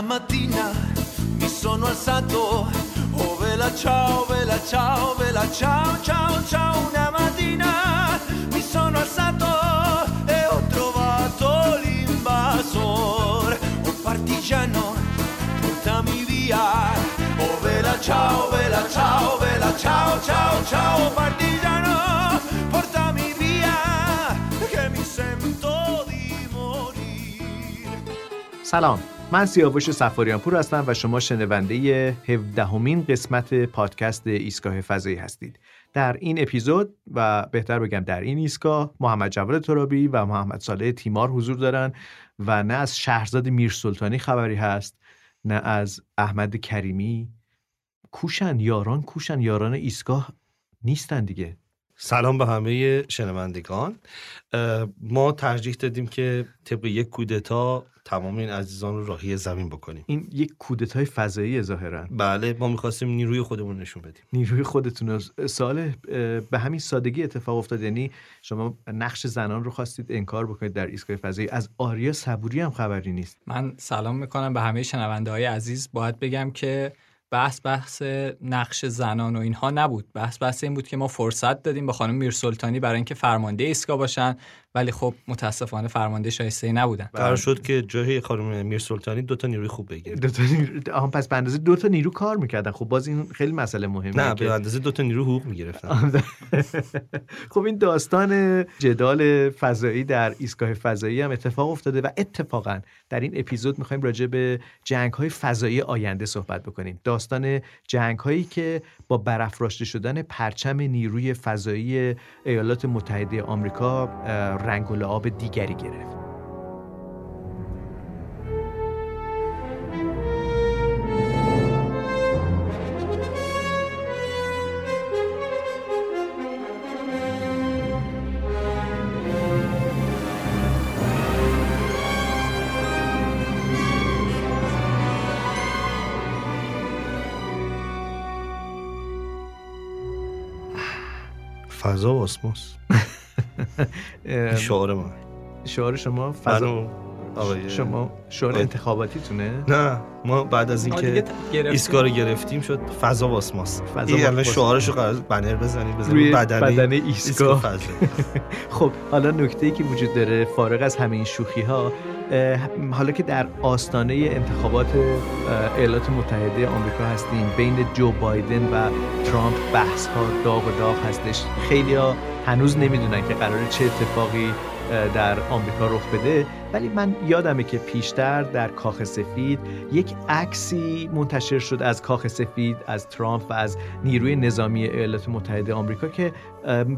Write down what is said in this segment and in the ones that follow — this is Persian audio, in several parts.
Una mattina mi sono alzato, oh vela ciao, vela ciao, vela ciao, ciao, ciao. Una mattina mi sono alzato e ho trovato l'invasor, oh partigiano, portami via. Oh vela ciao, vela ciao, vela ciao, ciao, ciao, partigiano, portami via, che mi sento di morire. Salon. من سیاوش سفاریان پور هستم و شما شنونده 17 همین قسمت پادکست ایستگاه فضایی هستید. در این اپیزود و بهتر بگم در این ایستگاه محمد جواد ترابی و محمد صالح تیمار حضور دارن و نه از شهرزاد میرسلطانی خبری هست نه از احمد کریمی. کوشن یاران کوشن یاران ایستگاه نیستن دیگه. سلام به همه شنوندگان. ما ترجیح دادیم که طبق یک کودتا تمام این عزیزان رو راهی زمین بکنیم. این یک کودتای فضایی ظاهرا. بله ما می‌خواستیم نیروی خودمون نشون بدیم. نیروی خودتون رو. سال به همین سادگی اتفاق افتاد یعنی شما نقش زنان رو خواستید انکار بکنید در ایستگاه فضایی. از آریا صبوری هم خبری نیست. من سلام می‌کنم به همه شنونده های عزیز. باید بگم که بحث بحث نقش زنان و اینها نبود. بحث بحث این بود که ما فرصت دادیم به خانم میرسلطانی برای اینکه فرمانده ایستگاه باشن. ولی خب متاسفانه فرمانده شایسته ای نبودن. قرار شد که جای خانم میر سلطانی دو تا نیروی خوب بگیره. دو تا نیرو... آها، پس به اندازه دو تا نیرو کار می‌کردن. خب باز این خیلی مسئله مهمه نه که- به اندازه دو تا نیرو حقوق می‌گرفتن. خب این داستان جدال فضایی در ایستگاه فضایی هم اتفاق افتاده و اتفاقا در این اپیزود می‌خوایم راجع به جنگ های فضایی آینده صحبت بکنیم. داستان جنگ هایی که با برافراشته شدن پرچم نیروی فضایی ایالات متحده آمریکا رنگ و لعاب دیگری گرفت. فضا و شعار ما شعار شما فضا آقای شما شعار انتخاباتیتونه نه ما بعد از اینکه. ایستگاه رو گرفتیم شد فضا و آسماس فضا این الان آسماس. شعارش رو قرار بنر بزنیم روی بزنیم بدنه, بدنه. فضا خب حالا نکته ای که وجود داره فارغ از همه این شوخی ها حالا که در آستانه انتخابات ایالات متحده آمریکا هستیم بین جو بایدن و ترامپ بحث ها داغ و داغ هستش خیلی ها هنوز نمی‌دونن که قرار چه اتفاقی در آمریکا رخ بده. ولی من یادمه که پیشتر در کاخ سفید یک عکسی منتشر شد از کاخ سفید از ترامپ و از نیروی نظامی ایالات متحده آمریکا که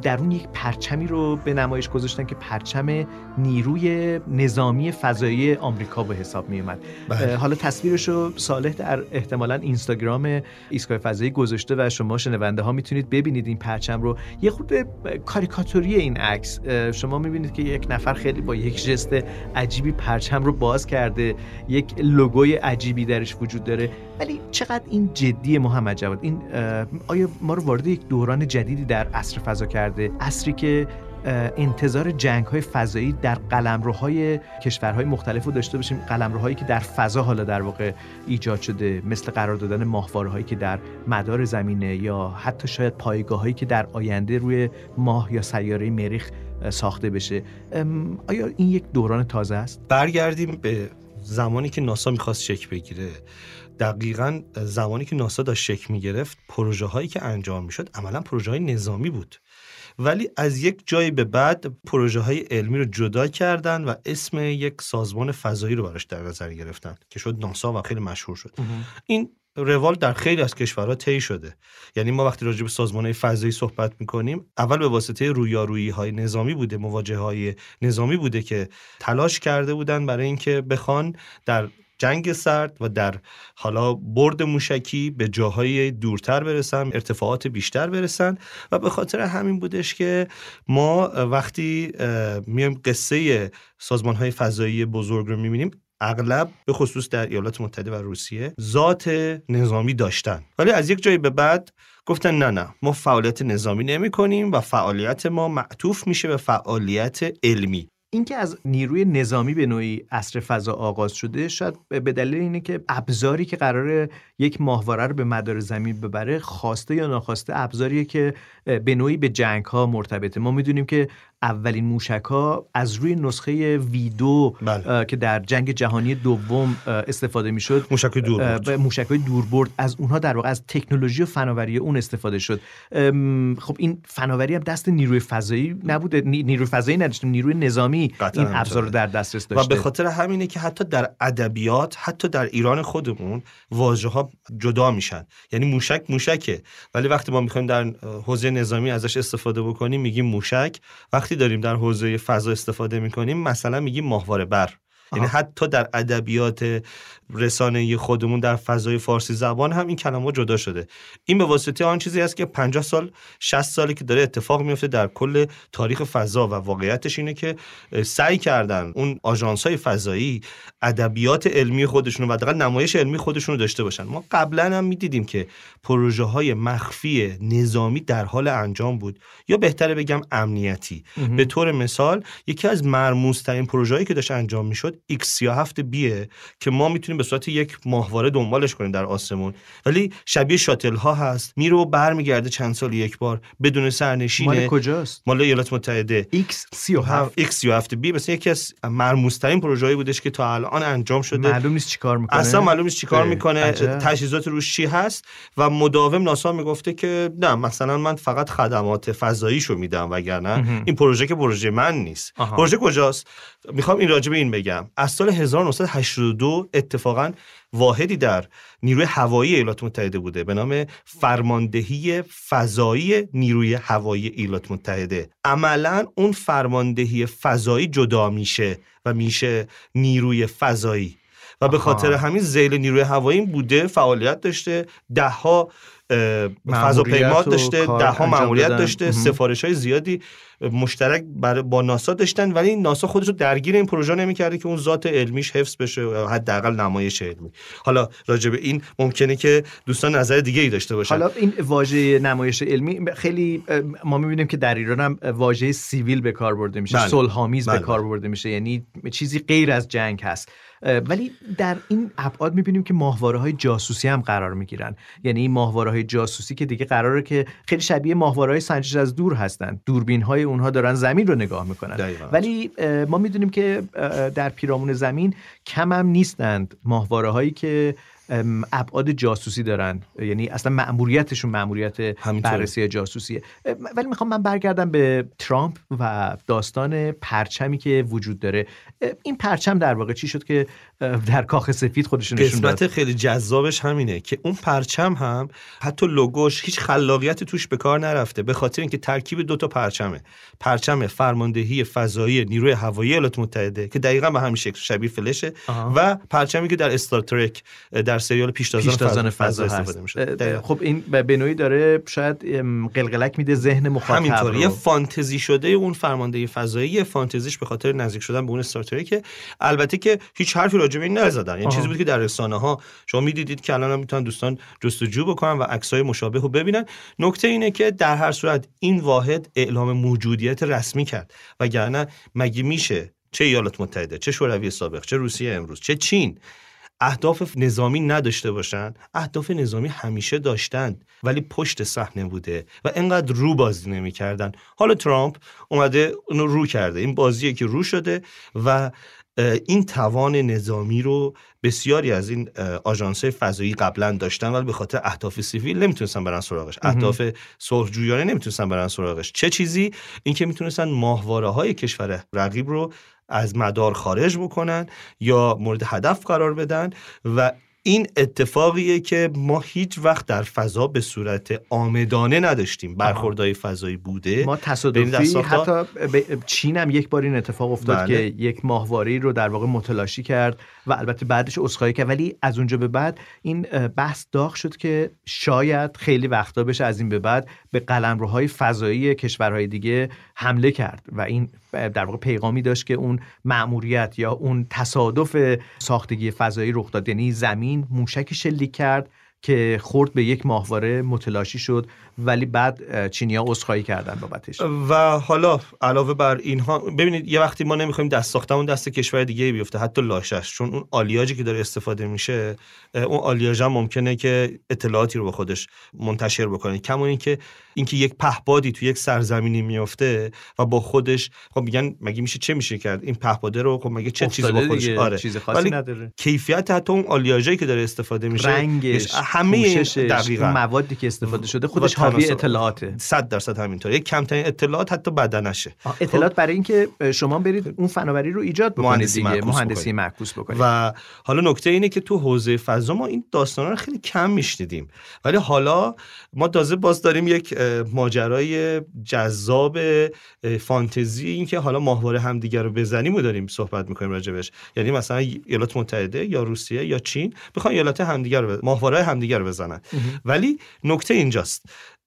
در اون یک پرچمی رو به نمایش گذاشتن که پرچم نیروی نظامی فضایی آمریکا به حساب می اومد بله. حالا تصویرش رو صالح در احتمالا اینستاگرام ایستگاه فضایی گذاشته و شما شنونده ها می‌تونید ببینید این پرچم رو. یه خورده کاریکاتوری این عکس. شما می‌بینید که یک نفر خیلی با یک ژست عجیبی پرچم رو باز کرده. یک لوگوی عجیبی درش وجود داره. ولی چقدر این جدی محمد جواد؟ این آیا ما رو وارد یک دوران جدیدی در عصر فضا کرده؟ عصری که انتظار جنگ های فضایی در قلمروهای کشورهای مختلف رو داشته باشیم. قلمروهایی که در فضا حالا در واقع ایجاد شده. مثل قرار دادن ماهواره هایی که در مدار زمینه یا حتی شاید پایگاه هایی که در آینده روی ماه یا سیاره مریخ ساخته بشه. آیا این یک دوران تازه است؟ برگردیم به زمانی که ناسا می‌خواست شک بگیره. دقیقا زمانی که ناسا داشت شک می‌گرفت پروژه هایی که انجام می‌شد عملا پروژه های نظامی بود. ولی از یک جایی به بعد پروژه های علمی رو جدا کردن و اسم یک سازمان فضایی رو براش در نظر گرفتن که شد ناسا و خیلی مشهور شد. این روال در خیلی از کشورها طی شده. یعنی ما وقتی راجع به سازمان فضایی صحبت می‌کنیم اول به واسطه رویارویی های نظامی بوده مواجهه های نظامی بوده که تلاش کرده بودن برای اینکه بخوان در جنگ سرد و در حالا برد موشکی به جاهای دورتر برسن ارتفاعات بیشتر برسن و به خاطر همین بودش که ما وقتی میایم قصه سازمان های فضایی بزرگ رو می‌بینیم اغلب به خصوص در ایالات متحده و روسیه ذات نظامی داشتن. ولی از یک جایی به بعد گفتن نه نه ما فعالیت نظامی نمی کنیم و فعالیت ما معطوف میشه به فعالیت علمی. اینکه از نیروی نظامی به نوعی اصر فضا آغاز شده شاید به دلیل اینه که ابزاری که قرار یک ماهواره رو به مدار زمین ببره خواسته یا ناخواسته ابزاریه که به نوعی به جنگ ها مرتبطه. ما می‌دونیم که اولین موشک ها از روی نسخه ویدو بله. که در جنگ جهانی دوم استفاده می‌شد. موشک دوربرد موشک های دوربرد از اونها در واقع از تکنولوژی و فناوری اون استفاده شد. خب این فناوری هم دست نیروی فضایی نبوده. نیروی فضایی نداشتیم نیروی نظامی این ابزار رو در دسترس داشته. و به خاطر همینه که حتی در ادبیات حتی در ایران خودمون واژه ها جدا میشن. یعنی موشک موشکه. ولی وقتی ما می‌خوایم در حوزه نظامی ازش استفاده بکنیم میگیم موشک. وقتی داریم در حوزه فضا استفاده می‌کنیم مثلا میگیم ماهواره بر. یعنی حتی در ادبیات رسانه خودمون در فضای فارسی زبان هم این کلمه جدا شده. این به واسطه آن چیزی است که 50 سال 60 سالی که داره اتفاق میفته در کل تاریخ فضا و واقعیتش اینه که سعی کردن اون آژانس های فضایی ادبیات علمی خودشون و حداقل نمایش علمی خودشون رو داشته باشن. ما قبلا هم می‌دیدیم که پروژه های مخفی نظامی در حال انجام بود. یا بهتره بگم امنیتی. به طور مثال یکی از مرموز ترین پروژه‌ای که داشت انجام می‌شد X37 بیه که ما می‌تونیم به صورت یک ماهواره دنبالش کنیم در آسمون. ولی شبیه شاتل ها هست. میره و برمیگرده چند سال یک بار. بدون سرنشینه. مال کجاست؟ مال ایالات متحده. X37 X37 بی مثلا یکی از مرموزترین پروژه‌ای بودش که تا الان انجام شده. معلوم نیست چیکار می‌کنه. اصلا معلوم نیست چیکار می‌کنه. تجهیزات روش چی هست؟ و مداوم ناسا می‌گفته که نه مثلا من فقط خدمات فضاییشو میدم وگرنه. این پروژه که پروژه من نیست. آها. پروژه کجاست؟ می‌خوام این راجع به این بگم. از سال 1982 اتفاقا واحدی در نیروی هوایی ایالات متحده بوده به نام فرماندهی فضایی نیروی هوایی ایالات متحده عملا اون فرماندهی فضایی جدا میشه و میشه نیروی فضایی و به. خاطر همین زیل نیروی هوایی بوده فعالیت داشته ده ها فضاپیما داشته ده ها دادن. داشته. سفارش های زیادی مشترک برای با ناسا داشتن ولی ناسا خودش رو درگیر این پروژه نمی‌کرده که اون ذات علمیش حفظ بشه حداقل نمایش علمی حالا راجع به این ممکنه که دوستان نظر دیگه ای داشته باشن حالا این واژه نمایش علمی خیلی ما می‌بینیم که در ایران هم واژه سیویل به کار برده میشه بله. صلحآمیز به بله، کار. برده میشه یعنی چیزی غیر از جنگ هست ولی در این ابعاد می‌بینیم که ماهواره های جاسوسی هم قرار می‌گیرن. یعنی این ماهواره های جاسوسی که دیگه قراره که خیلی شبیه ماهواره های سنجش از دور هستن. دوربین های اونها دارن زمین رو نگاه می‌کنن. ولی ما می‌دونیم که در پیرامون زمین کم هم نیستند ماهواره هایی که ابعاد جاسوسی دارن. یعنی اصلا مأموریتشون مأموریت. بررسی جاسوسیه. ولی می‌خوام من برگردم به ترامپ و داستان پرچمی که وجود داره. این پرچم در واقع چی شد که در کاخ سفید خودشون نشون داد؟ قسمت خیلی جذابش همینه که اون پرچم هم حتی لوگوش هیچ خلاقیت توش به کار نرفته به خاطر اینکه ترکیب دو تا پرچمه. پرچم فرماندهی فضایی نیروی هوایی ایالات متحده که دقیقا به همین شکل شبیه فلشه آها. و پرچمی که در استار ترک در سریال پیشتازان, فضا, استفاده میشه. خب این به نوعی داره شاید قلقلک میده ذهن مخاطب همینطور یه فانتزی شده اون فرمانده فضایی فانتزیش به خاطر نزدیک شدن به اون استارتریکه البته که هیچ حرفی راجع به این نزدن. یعنی. چیزی بود که در رسانه ها شما می‌دیدید که الان می‌تونن دوستان جستجو بکنن و عکسای مشابه رو ببینن. نکته اینه که در هر صورت این واحد اعلام موجودیت رسمی کرد. وگرنه مگه میشه؟ چه ایالات متحده چه شوروی سابق چه روسیه امروز چه چین. اهداف نظامی نداشته باشن اهداف نظامی همیشه داشتند ولی پشت صحنه بوده و انقدر رو بازی نمی‌کردن حالا ترامپ اومده اونو رو کرده. این بازیه که رو شده و این توان نظامی رو بسیاری از این آژانس فضایی قبلا داشتن ولی به خاطر اهداف سیویل نمی‌تونستن برن سراغش. اهداف صلحجویانه نمی‌تونستن برن سراغش. چه چیزی؟ اینکه می‌تونستن ماهواره های کشور رقیب رو از مدار خارج بکنن یا مورد هدف قرار بدن و این اتفاقیه که ما هیچ وقت در فضا به صورت آمدانه نداشتیم. برخوردهای فضایی بوده. ما تصادفی حتی چین هم یک بار این اتفاق افتاد بله. که یک ماهواره رو در واقع متلاشی کرد و البته بعدش عذرخواهی کرد. ولی از اونجا به بعد این بحث داغ شد که شاید خیلی وقتا بشه از این به بعد به قلمروهای فضایی کشورهای دیگه حمله کرد و این در واقع پیغامی داشت که اون مأموریت یا اون تصادف ساختگی فضایی رخ داد. یعنی زمین موشکی شلیک کرد که خورد به یک ماهواره متلاشی شد ولی بعد چینیا عذرخواهی کردن بابتش. و حالا علاوه بر اینها ببینید یه وقتی ما نمی‌خوایم دست ساختمون دست کشور دیگه بیفته حتی لاشش چون اون آلیاژی که داره استفاده میشه اون آلیاژ هم ممکنه که اطلاعاتی رو به خودش منتشر بکنه. کما اینکه اینکه یک پهپادی تو یک سرزمینی میفته و با خودش خب میگن مگه میشه چه میشه کرد؟ این پهپاده رو خب مگه چه چیزی با خودش؟ آره. چیز خاصی ولی نداره. کیفیت حتی اون آلیاژی که داره استفاده میشه رنگش. همه دقیقاً. موادی که استفاده شده خودش حاوی اطلاعاته. 100 درصد همینطوره. یک کمترین اطلاعات حتی بدنشه اطلاعات برای اینکه شما برید اون فناوری رو ایجاد بکنید دیگه مهندسی معکوس بکنید. و حالا نکته اینه که تو حوزه فضا ما این داستانا رو خیلی کم میشنیدیم. ولی حالا ما تازه باز داریم یک ماجرای جذاب فانتزی این که حالا ماهواره همدیگه رو بزنیم و داریم صحبت می‌کنیم راجبش. یعنی مثلا ایالات متحده یا روسیه یا چین بخوان ایالات همدیگه رو ماهواره همدیگه رو بزنن. ولی نکته اینجاست.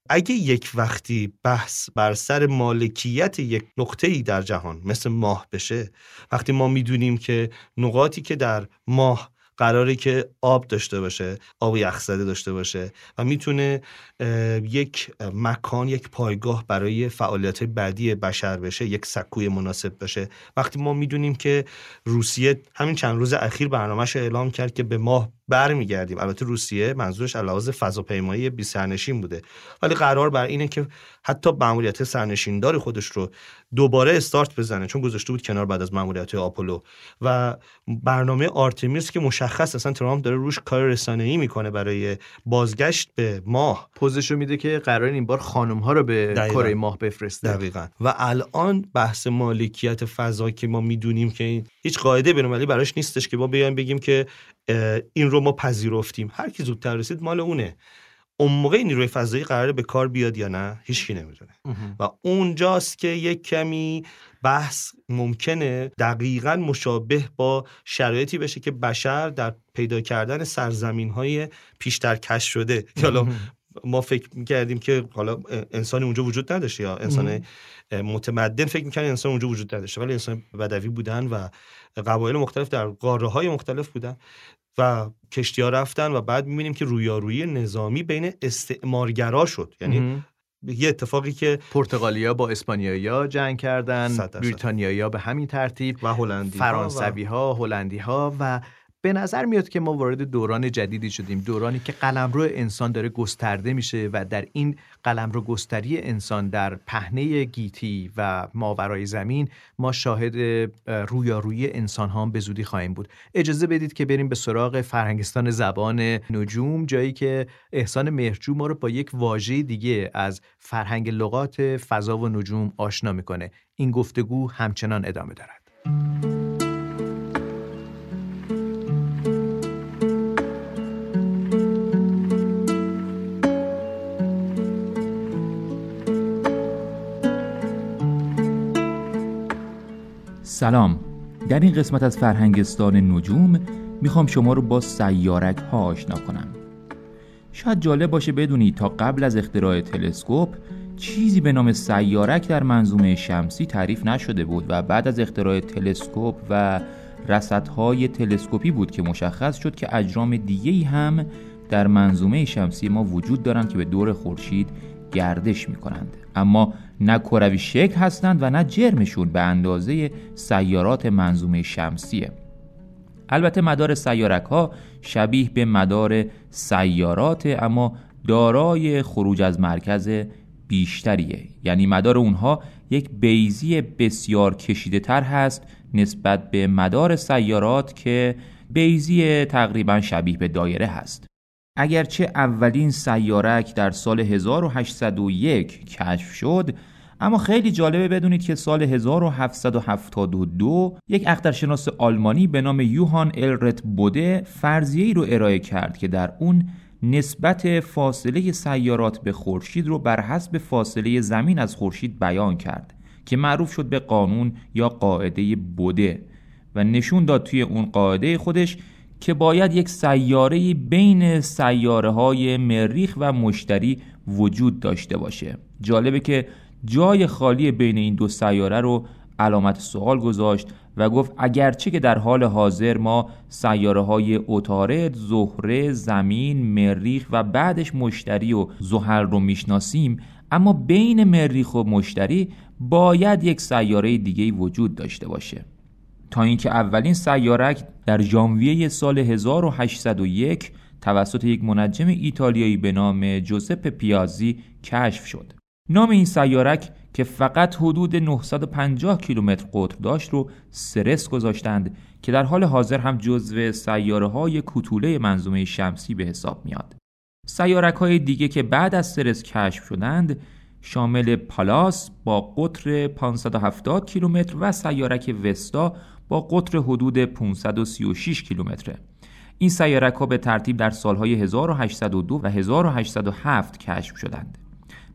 اگه یک وقتی بحث بر سر مالکیت یک نقطه ای در جهان مثل ماه بشه وقتی ما می‌دونیم که نقاطی که در ماه قراره که آب داشته باشه آب یخزده داشته باشه و می‌تونه یک مکان یک پایگاه برای فعالیت بعدی بشر بشه یک سکوی مناسب باشه. وقتی ما می‌دونیم که روسیه همین چند روز اخیر برنامهش اعلام کرد که به ماه برمیگردیم. البته روسیه منظورش علاوه فضاپیمایی بی سرنشین بوده. ولی قرار بر اینه که حتی مأموریت سرنشیندار خودش رو دوباره استارت بزنه چون گذاشته بود کنار بعد از مأموریت آپولو. و برنامه آرتمیس که مشخص اصلا ترامپ داره روش کار رسانه‌ای می‌کنه برای بازگشت به ماه. پوزش رو میده که قرار این بار خانم ها رو به کره ماه بفرسته. دقیقا. و الان بحث مالکیت فضا که ما می‌دونیم که هیچ قاعده بین‌المللی براش نیستش که ما بیایم بگیم که این رو ما پذیرفتیم. هر کی زودتر رسید مال اونه. اون موقع نیروی فضایی قراره به کار بیاد یا نه؟ هیچکی نمی‌دونه. و اونجاست که یک کمی بحث ممکنه دقیقا مشابه با شرایطی بشه که بشر در پیدا کردن سرزمین های پیشتر کش شده. حالا فکر می‌کردیم که حالا انسان اونجا وجود نداشته یا انسان متمدن فکر می‌کردیم انسان اونجا وجود نداشته ولی انسان بدوی بودن و قبایل مختلف در قاره های مختلف بودن و کشتی ها رفتن و بعد می‌بینیم که رویارویی نظامی بین استعمارگرا شد. یعنی یه اتفاقی که پرتغالیا با اسپانیایی جنگ کردن بریتانیایی به همین ترتیب و هلندی فرانسوی ها هلندی ها و به نظر میاد که ما وارد دوران جدیدی شدیم. دورانی که قلمرو انسان داره گسترده میشه و در این قلمرو گستری انسان در پهنه گیتی و ماورای زمین ما شاهد رویارویی انسان ها به زودی خواهیم بود. اجازه بدید که بریم به سراغ فرهنگستان زبان نجوم جایی که احسان مهرجو ما رو با یک واژه دیگه از فرهنگ لغات فضا و نجوم آشنا می‌کنه. این گفتگو همچنان ادامه دارد. سلام. در این قسمت از فرهنگستان نجوم می‌خوام شما رو با سیارک ها آشنا کنم. شاید جالب باشه بدونید تا قبل از اختراع تلسکوپ چیزی به نام سیارک در منظومه شمسی تعریف نشده بود و بعد از اختراع تلسکوپ و رصدهای تلسکوپی بود که مشخص شد که اجرام دیگه‌ای هم در منظومه شمسی ما وجود دارند که به دور خورشید گردش می کنند اما نه کروی شکل هستند و نه جرمشون به اندازه سیارات منظومه شمسیه البته مدار سیارک ها شبیه به مدار سیارات اما دارای خروج از مرکز بیشتریه. یعنی مدار اونها یک بیزی بسیار کشیده تر هست نسبت به مدار سیارات که بیزی تقریبا شبیه به دایره هست. اگرچه اولین سیارک در سال 1801 کشف شد اما خیلی جالبه بدونید که سال 1772 یک اخترشناس آلمانی به نام یوهان الرت بوده فرضیه‌ای رو ارائه کرد که در اون نسبت فاصله سیارات به خورشید رو بر حسب فاصله زمین از خورشید بیان کرد که معروف شد به قانون یا قاعده بوده و نشون داد توی اون قاعده خودش که باید یک سیاره بین سیاره های مریخ و مشتری وجود داشته باشه. جالبه که جای خالی بین این دو سیاره رو علامت سوال گذاشت و گفت اگرچه که در حال حاضر ما سیاره های اتارد، زهره، زمین، مریخ و بعدش مشتری و زحل رو می‌شناسیم اما بین مریخ و مشتری باید یک سیاره دیگه وجود داشته باشه. تا اینکه اولین سیارک در ژانویه سال 1801 توسط یک منجم ایتالیایی به نام جوزپ پیازی کشف شد. نام این سیارک که فقط حدود 950 کیلومتر قطر داشت رو سرس گذاشتند که در حال حاضر هم جزو سیاره های کتوله منظومه شمسی به حساب میاد. سیارک های دیگه که بعد از سرس کشف شدند شامل پالاس با قطر 570 کیلومتر و سیارک وستا با قطر حدود 536 کیلومتره. این سیارک ها به ترتیب در سالهای 1802 و 1807 کشف شدند.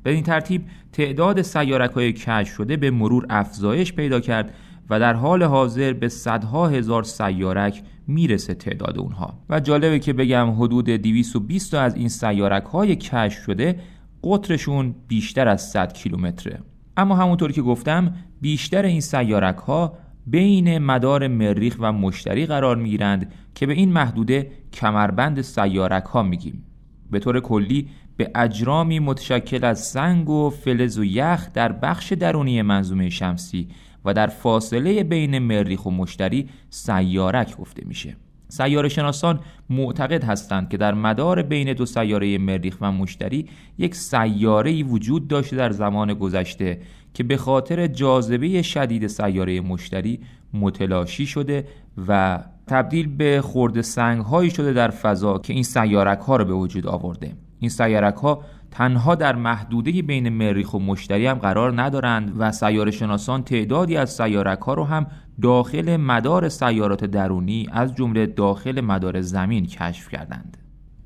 به این ترتیب تعداد سیارک های کشف شده به مرور افزایش پیدا کرد و در حال حاضر به صدها هزار سیارک می‌رسه تعداد اونها و جالبه که بگم حدود 220 از این سیارک های کشف شده قطرشون بیشتر از 100 کیلومتره اما همونطور که گفتم بیشتر این سیارک ها بین مدار مریخ و مشتری قرار می‌گیرند که به این محدوده کمربند سیارک ها میگیم. به طور کلی به اجرامی متشکل از سنگ و فلز و یخ در بخش درونی منظومه شمسی و در فاصله بین مریخ و مشتری سیارک گفته میشه. سیاره شناسان معتقد هستند که در مدار بین دو سیاره مریخ و مشتری یک سیاره وجود داشته در زمان گذشته که به خاطر جاذبه شدید سیاره مشتری متلاشی شده و تبدیل به خورد سنگ هایی شده در فضا که این سیارک ها رو به وجود آورده. این سیارک ها تنها در محدوده بین مریخ و مشتری هم قرار ندارند و سیاره شناسان تعدادی از سیارک ها رو هم داخل مدار سیارات درونی از جمله داخل مدار زمین کشف کردند.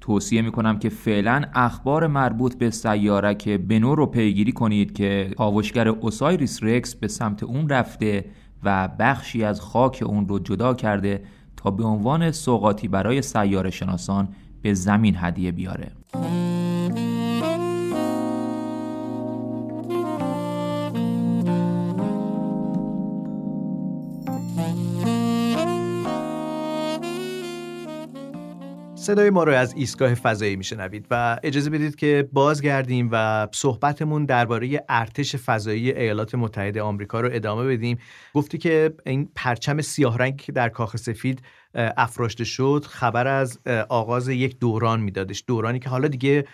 توصیه می کنم که فعلا اخبار مربوط به سیارک بنو رو پیگیری کنید که کاوشگر اوسایریس رکس به سمت اون رفته و بخشی از خاک اون رو جدا کرده تا به عنوان سوقاتی برای سیاره شناسان به زمین هدیه بیاره. صدای ما رو از ایستگاه فضایی میشنوید و اجازه بدید که بازگردیم و صحبتمون درباره ارتش فضایی ایالات متحده آمریکا رو ادامه بدیم. گفتی که این پرچم سیاه رنگ در کاخ سفید افراشته شد خبر از آغاز یک دوران میدادش. دورانی که حالا دیگه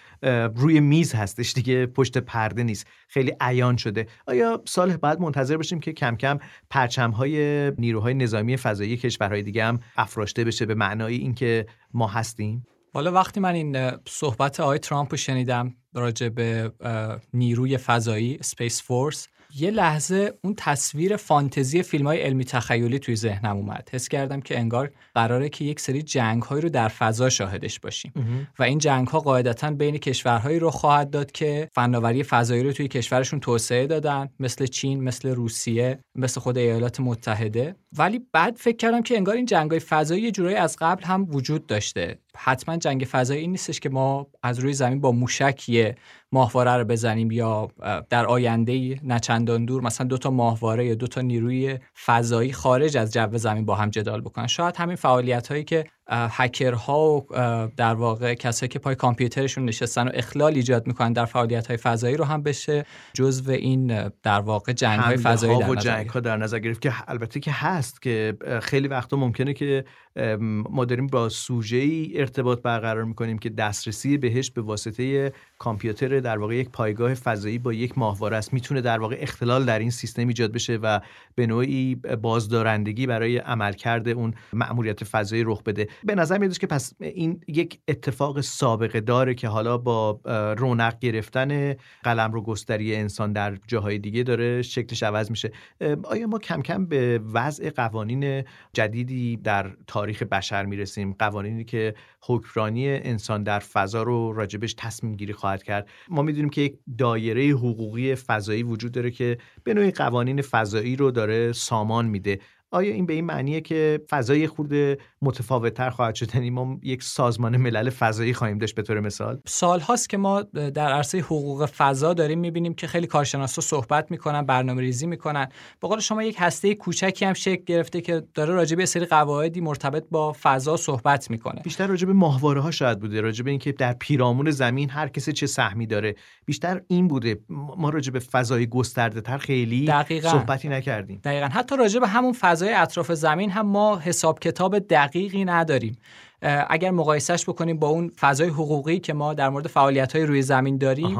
روی میز هستش دیگه پشت پرده نیست. خیلی عیان شده. آیا سال بعد منتظر باشیم که کم کم پرچم های نیروهای نظامی فضایی کشورهای دیگه هم افراشته بشه به معنای اینکه ما هستیم؟ حالا وقتی من این صحبت آقای ترامپ رو شنیدم راجع به نیروی فضایی Space Force یه لحظه اون تصویر فانتزی فیلم های علمی تخیلی توی ذهنم اومد. حس کردم که انگار قراره که یک سری جنگ هایی رو در فضا شاهدش باشیم. و این جنگ ها قاعدتا بین کشورهایی رخ خواهد داد که فناوری فضایی رو توی کشورشون توسعه دادن مثل چین مثل روسیه مثل خود ایالات متحده. ولی بعد فکر کردم که انگار این جنگ های فضایی یه جورایی از قبل هم وجود داشته. حتما جنگ فضایی این نیستش که ما از روی زمین با موشک یه ماهواره رو بزنیم یا در آینده نچندان دور مثلا دو تا ماهواره یا دو تا نیروی فضایی خارج از جو زمین با هم جدال بکنن. شاید همین فعالیت هایی که هکرها و در واقع کسایی که پای کامپیوترشون نشستن و اخلال ایجاد می‌کنن در فعالیت های فضایی رو هم بشه جزو این در واقع جنگ های فضایی در و جنگ ها در نظر گرفت که البته که هست که خیلی وقتا ممکنه که ما داریم با سوژه ای ارتباط برقرار می‌کنیم که دسترسی بهش به واسطه کامپیوتر در واقع یک پایگاه فضایی با یک ماهواره است. می‌تونه در واقع اختلال در این سیستم ایجاد بشه و به نوعی بازدارندگی برای عملکرد اون مأموریت فضایی رخ بده. به نظر میاد که پس این یک اتفاق سابقه داره که حالا با رونق گرفتن قلم رو گستری انسان در جاهای دیگه داره شکلش عوض میشه. آیا ما کم کم به وضع قوانین جدیدی در تاریخ بشر می‌رسیم؟ قوانینی که حکمرانی انسان در فضا رو راجبش تصمیم گیری کرد. ما می‌دونیم که یک دایره حقوقی فضایی وجود داره که به نوعی قوانین فضایی رو داره سامان میده. آیا این به این معنیه که فضای خورده متفاوتتر خواهد شد؟ یعنی ما یک سازمان ملل فضایی خواهیم داشت به طور مثال؟ سال هاست که ما در عرصه حقوق فضا داریم می‌بینیم که خیلی کارشناسا صحبت می‌کنن برنامه ریزی می‌کنن. به قول شما یک هسته کوچکی هم شکل گرفته که داره راجع به سری قواعدی مرتبط با فضا صحبت می‌کنه. بیشتر راجع به ماهواره ها شاید بوده راجع به اینکه در پیرامون زمین هر کسی چه سهمی داره. بیشتر این بوده. ما راجع به فضای گسترده تر خیلی دقیقا. صحبتی نکردیم. دقیقا. حتی راجع به همون فضای اطراف زمین هم ما حساب کتاب دقیقی نداریم. اگر مقایسهش بکنیم با اون فضای حقوقی که ما در مورد فعالیت های روی زمین داریم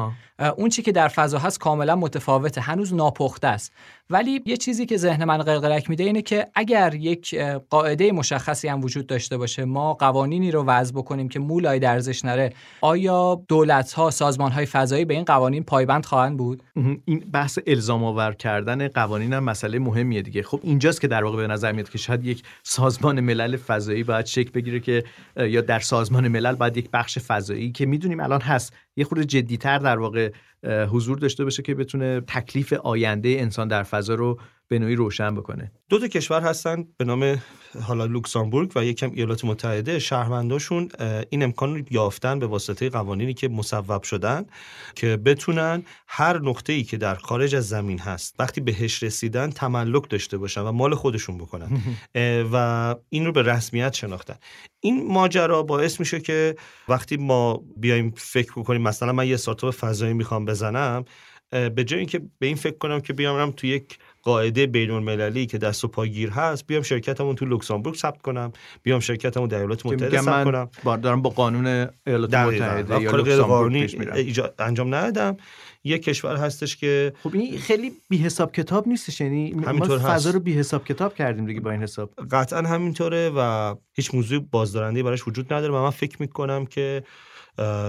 اون چی که در فضا هست کاملا متفاوته هنوز ناپخته است. ولی یه چیزی که ذهن من قلقلک میده اینه که اگر یک قاعده مشخصی هم وجود داشته باشه ما قوانینی رو وضع بکنیم که مولای درزش نره آیا دولت ها سازمان های فضایی به این قوانین پایبند خواهند بود؟ این بحث الزام آور کردن قوانین هم مسئله مهمیه دیگه. خب اینجاست که در واقع به نظر میاد که شاید یک سازمان ملل فضایی باید شکل بگیره که یا در سازمان ملل باید یک بخش فضایی که می‌دونیم الان هست. یه خورده جدیتر در واقع حضور داشته باشه که بتونه تکلیف آینده انسان در فضا رو به نوعی روشن بکنه. دو تا کشور هستن به نام حالا لوکسامبورگ و یکم ایالات متحده شهرونداشون این امکان رو یافتن به واسطه قوانینی که مصوب شدن که بتونن هر نقطه ای که در خارج از زمین هست وقتی بهش رسیدن تملک داشته باشن و مال خودشون بکنن. و این رو به رسمیت شناختن. این ماجرا باعث میشه که وقتی ما بیایم فکر بکنیم مثلا من یه استارتاپ فضایی می‌خوام بزنم به جای اینکه به این فکر کنم که بیام تو یک قاعده بین المللی که دست و پاگیر هست بیام شرکتمون تو لوکسامبورگ ثبت کنم. بیام شرکتمون در ایالات متحده ثبت کنم. دارم با قانون ایالات متحده یا قانونی انجام ندادم. یه کشور هستش که خب این خیلی بی حساب کتاب نیستش یعنی ما فضا رو بی حساب کتاب کردیم دیگه با این حساب. قطعا همینطوره و هیچ موضوع بازدارنده براش وجود نداره و من فکر می‌کنم که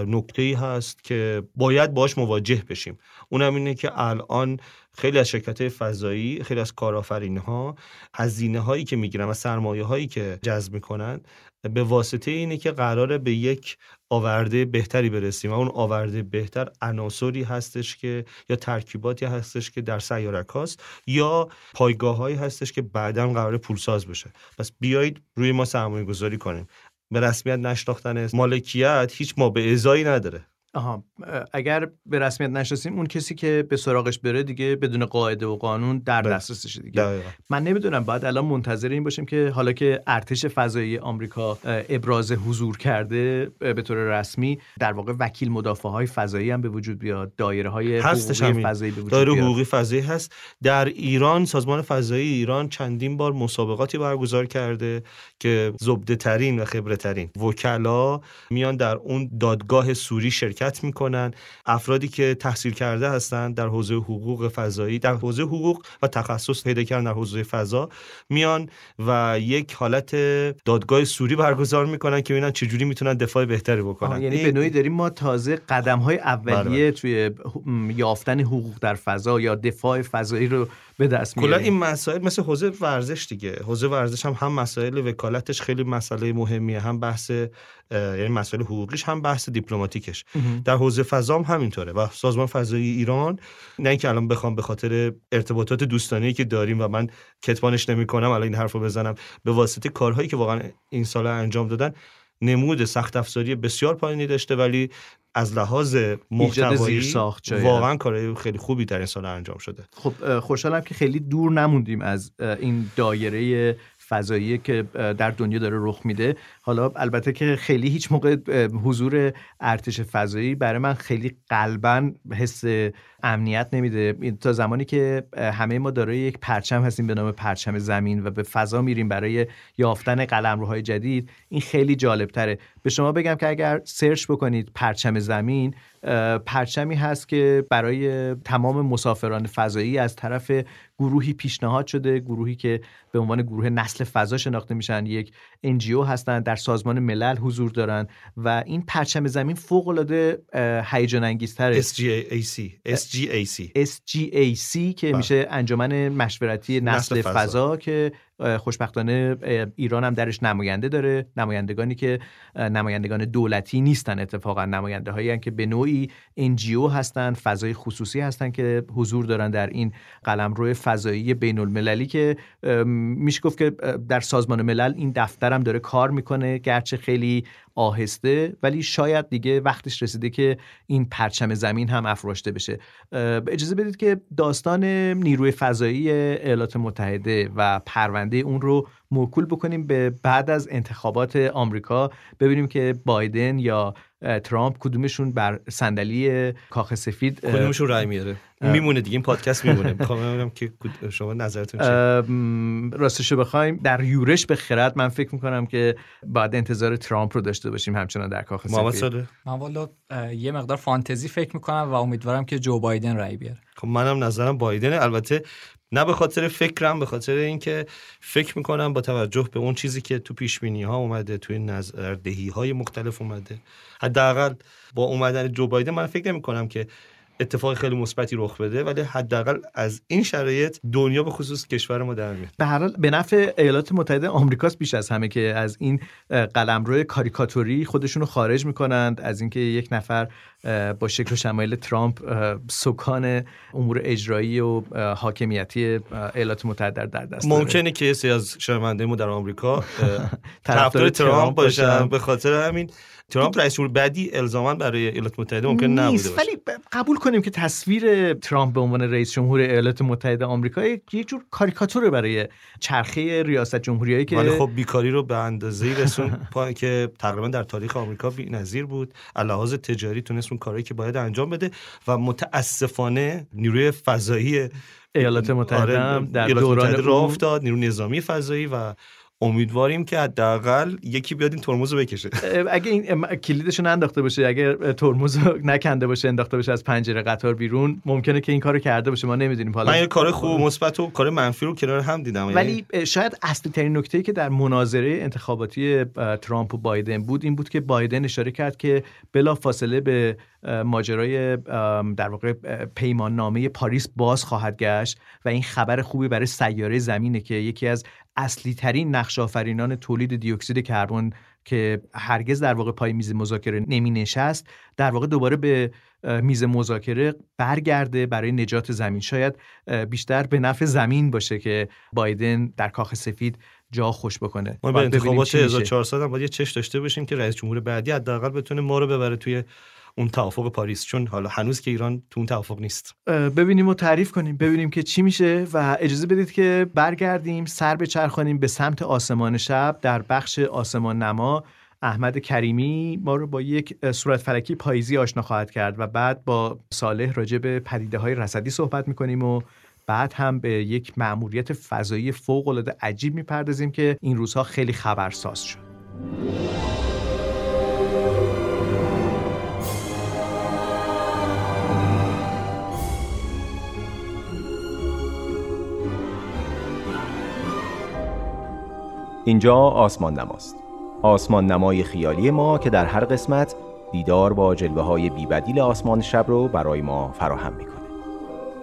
نکته ای هست که باید باش مواجه بشیم. اونم اینه که الان خیلی از شرکت فضایی خیلی از کارآفرین ها هزینه هایی که می‌گیرن و سرمایه هایی که جذب می‌کنن به واسطه اینه که قراره به یک آورده بهتری برسیم و اون آورده بهتر عناصری هستش که یا ترکیباتی هستش که در سیارک هاست یا پایگاه هایی هستش که بعدا قرار پولساز بشه. پس بیایید روی ما سرمایه گذاری کنیم. به رسمیت نشناختن مالکیت هیچ ما به ازایی نداره. آها اگر به رسمیت نشناسیم اون کسی که به سراغش بره دیگه بدون قاعده و قانون در بله. دسترسش دیگه. من نمی‌دونم بعد الان منتظر این باشیم که حالا که ارتش فضایی آمریکا ابراز حضور کرده به طور رسمی در واقع وکیل مدافع های فضایی هم به وجود بیاد دایره های حقوقی فضایی به وجود دایره حقوقی فضایی هست. در ایران سازمان فضایی ایران چندین بار مسابقاتی برگزار کرده که زبده ترین و خبره ترین وکلا میان در اون دادگاه سوری شرکت شرکت می‌کنن افرادی که تحصیل کرده هستند در حوزه حقوق فضایی در حوزه حقوق و تخصص پیدا کردن در حوزه فضا میان و یک حالت دادگاه سوری برگزار می‌کنن که ببینن چجوری می‌تونن دفاع بهتری بکنن یعنی به نوعی داریم ما تازه قدم های اولیه بله، بله. توی یافتن حقوق در فضا یا دفاع فضایی رو به دست کلا این مسائل مثل حوزه ورزش دیگه. حوزه ورزش هم هم مسائل وکالتش خیلی مسئله مهمیه هم بحث یعنی مسائل حقوقیش هم بحث دیپلماتیکش. در حوزه فضا هم همینطوره و سازمان فضایی ایران نه اینکه الان بخوام به خاطر ارتباطات دوستانه که داریم و من کتمانش نمی‌کنم الان این حرفو بزنم به واسطه کارهایی که واقعا این سال انجام دادن نمود سخت افزاری بسیار پایینی داشته ولی از لحاظ محتوایی واقعا کار خیلی خوبی در این سال انجام شده. خب خوشحالم که خیلی دور نموندیم از این دایره فضایی که در دنیا داره رخ میده. حالا البته که خیلی هیچ موقع حضور ارتش فضایی برای من خیلی قلبا حس امنیت نمیده. تا زمانی که همه ما دارای یک پرچم هستیم به نام پرچم زمین و به فضا میریم برای یافتن قلمروهای جدید این خیلی جالب تره به شما بگم که اگر سرچ بکنید پرچم زمین پرچمی هست که برای تمام مسافران فضایی از طرف گروهی پیشنهاد شده گروهی که به عنوان گروه نسل فضا شناخته میشن. یک NGO هستن در سازمان ملل حضور دارن و این پرچم زمین فوق العاده هیجان انگیزتره SGAC SGAC SGAC که بله. میشه انجمن مشورتی نسل, فضا. که خوشبختانه ایران هم درش نماینده داره. نمایندگانی که نمایندگان دولتی نیستن اتفاقا. نماینده هایی که به نوعی NGO هستن فضای خصوصی هستن که حضور دارن در این قلمرو فضایی بین المللی که میشه گفت که در سازمان ملل این دفترم داره کار می‌کنه گرچه خیلی آهسته ولی شاید دیگه وقتش رسیده که این پرچم زمین هم افراشته بشه. اجازه بدید که داستان نیروی فضایی ایالات متحده و پرونده اون رو موکول بکنیم به بعد از انتخابات آمریکا. ببینیم که بایدن یا ترامپ کدومشون بر صندلی کاخ سفید کدومشون رای میاره؟ میمونه دیگه این پادکست میمونه. می‌خوام که شما نظرتون چیه؟ راستش بخوایم. در یورش به خرد من فکر می‌کنم که بعد انتظار ترامپ رو داشته باشیم همچنان در کاخ سفید. من والا یه مقدار فانتزی فکر می‌کنم و امیدوارم که جو بایدن رای بیاره. خب منم نظرم بایدن البته نه به خاطر فکرم به خاطر اینکه فکر می‌کنم با توجه به اون چیزی که تو پیش ها اومده توی نظردهی های مختلف اومده حداقل با اومدن جو بایدن من فکر نمی کنم که اتفاق خیلی مثبتی رخ بده ولی حداقل از این شرایط دنیا به خصوص کشور ما در میاد. به هر حال به نفع ایالات متحده آمریکاست بیش از همه که از این قلمرو کاریکاتوری خودشونو خارج می‌کنند. از اینکه یک نفر با شکل و شمایل ترامپ سکان امور اجرایی و حاکمیتی ایالات متحده در دست ممکنه که یه از شنونده ما در آمریکا طرفدار ترامپ باشن. به خاطر همین ترامپ رئیس جمهور بعدی الزاما برای ایالات متحده ممکن نبوده باشه. ولی قبول کنیم که تصویر ترامپ به عنوان رئیس جمهور ایالات متحده آمریکا یک جور کاریکاتوره برای چرخه ریاست جمهوریایی که ولی خب بیکاری رو به اندازه‌ای رسون که تقریبا در تاریخ آمریکا بی‌نظیر بود. لحاظ تجاری تونست اون کاری که باید انجام بده و متاسفانه نیروی فضایی ایالات متحده آره در دوران راه افتاد نیرو نظامی فضایی و امیدواریم که حداقل یکی بیاد این ترمز رو بکشه. اگه این کلیدش رو انداخته باشه اگه ترمز رو نکنده باشه انداخته باشه از پنجره قطار بیرون ممکنه که این کارو کرده باشه ما نمی‌دونیم. حالا من یه کار خوب مثبت و کار منفی رو کنار هم دیدم ولی شاید اصلی ترین نکته که در مناظره انتخاباتی ترامپ و بایدن بود این بود که بایدن اشاره کرد که بلا فاصله به ماجرای در واقع پیمان نامه پاریس باز خواهد گشت و این خبر خوبی برای سیاره زمینه که یکی از اصلی ترین نقش آفرینان تولید دیوکسید کربن که هرگز در واقع پای میز مذاکره نمی نشست در واقع دوباره به میز مذاکره برگرده برای نجات زمین. شاید بیشتر به نفع زمین باشه که بایدن در کاخ سفید جا خوش بکنه. ما به انتخابات 1400 هم باید یه چش داشته باشیم که رئیس جمهور بعدی حداقل بتونه ما رو ببره توی اون توافق پاریس چون حالا هنوز که ایران تو اون توافق نیست. ببینیم و تعریف کنیم ببینیم که چی میشه و اجازه بدید که برگردیم سر بچرخانیم به سمت آسمان شب در بخش آسمان نما. احمد کریمی ما رو با یک صورت فلکی پاییزی آشنا خواهد کرد و بعد با صالح راجع به پدیده های رصدی صحبت می‌کنیم و بعد هم به یک مأموریت فضایی فوق العاده عجیب می‌پردازیم که این روزها خیلی خبرساز شد. اینجا آسمان نماست. آسمان نمای خیالی ما که در هر قسمت دیدار با جلوه های بیبدیل آسمان شب رو برای ما فراهم می‌کنه.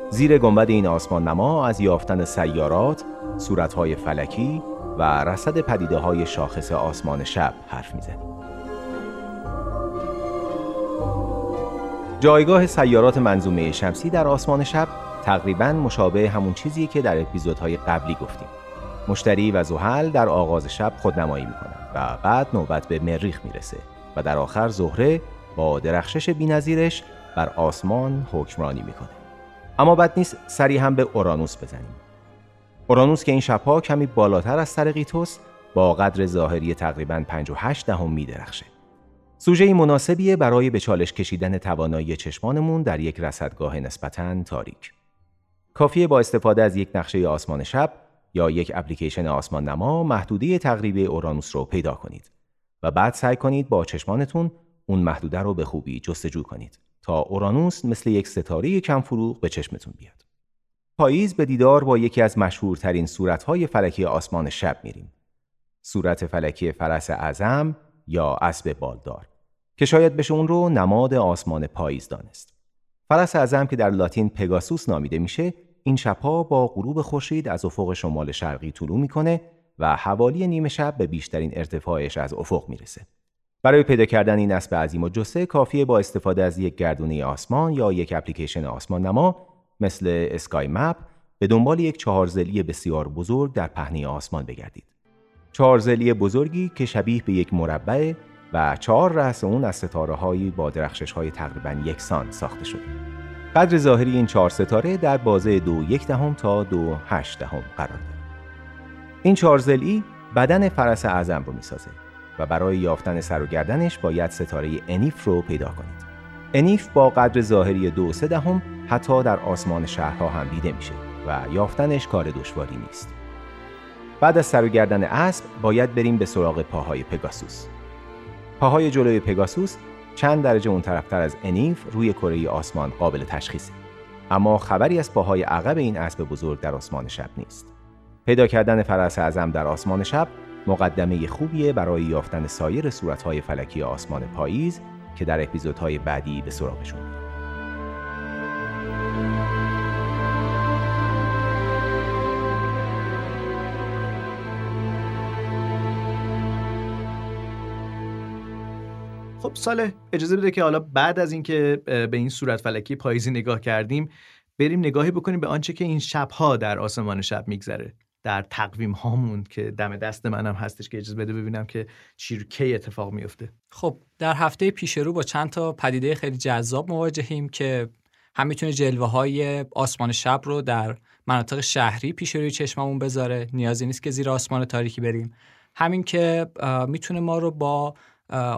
زیر گنبد این آسمان نما از یافتن سیارات، صورتهای فلکی و رصد پدیده های شاخص آسمان شب حرف می‌زنیم. جایگاه سیارات منظومه شمسی در آسمان شب تقریبا مشابه همون چیزی که در اپیزودهای قبلی گفتیم. مشتری و زحل در آغاز شب خودنمایی می‌کنند و بعد نوبت به مریخ می‌رسه و در آخر زهره با درخشش بینظیرش بر آسمان حکمرانی می‌کنه. اما بد نیست سری هم به اورانوس بزنیم. اورانوس که این شبها کمی بالاتر از سر قیتوس با قدر ظاهری تقریبا 58 دهم میدرخشه. سوژه مناسبیه برای به چالش کشیدن توانایی چشمانمون در یک رصدگاه نسبتاً تاریک. کافیه با استفاده از یک نقشه آسمان شب یا یک اپلیکیشن آسمان نما محدوده تقریبی اورانوس رو پیدا کنید و بعد سعی کنید با چشمانتون اون محدوده رو به خوبی جستجو کنید تا اورانوس مثل یک ستاره کم فروغ به چشمتون بیاد. پاییز به دیدار با یکی از مشهورترین صورتهای فلکی آسمان شب میریم. صورت فلکی فرس اعظم یا اسب بالدار که شاید بشه اون رو نماد آسمان پاییز دانست. فرس اعظم که در لاتین پگاسوس نامیده میشه این شبها با غروب خورشید از افق شمال شرقی طلوع می‌کنه و حوالی نیمه شب به بیشترین ارتفاعش از افق می‌رسه. برای پیدا کردن این اسب عظیم و جسه کافیه با استفاده از یک گردونه آسمان یا یک اپلیکیشن آسمان نما مثل اسکای مپ به دنبال یک چهارزلی بسیار بزرگ در پهنه آسمان بگردید. چهارزلی بزرگی که شبیه به یک مربع و چهار رأس اون از ستاره هایی با درخشش های تقریبا یکسان ساخته شده. قدر ظاهری این چهار ستاره در بازه دو یک دهم تا دو هشت دهم قرار داره. این چهارزلی بدن فرس اعظم رو می‌سازه و برای یافتن سر و گردنش باید ستاره انیف رو پیدا کنید. انیف با قدر ظاهری دو سه دهم حتی در آسمان شهرها هم دیده میشه و یافتنش کار دشواری نیست. بعد از سر و گردن اسب باید بریم به سراغ پاهای پگاسوس. پاهای جلوی پگاسوس چند درجه اون طرفتر از انیف روی کره آسمان قابل تشخیصه. اما خبری از پاهای عقب این اسب بزرگ در آسمان شب نیست. پیدا کردن فرس اعظم در آسمان شب مقدمه خوبیه برای یافتن سایر صورتهای فلکی آسمان پاییز که در اپیزودهای بعدی به سراغشون خب ساله اجازه بده که حالا بعد از اینکه به این صورت فلکی پاییزی نگاه کردیم بریم نگاهی بکنیم به آنچه که این شبها در آسمان شب میگذره. در تقویم هامون که دم دست منم هستش که اجازه بده ببینم که چی کی اتفاق میفته خب در هفته پیش رو با چند تا پدیده خیلی جذاب مواجهیم که هم می‌تونه جلوه های آسمان شب رو در مناطق شهری پیش روی چشممون بذاره. نیازی نیست که زیر آسمان تاریکی بریم. همین که می‌تونه ما رو با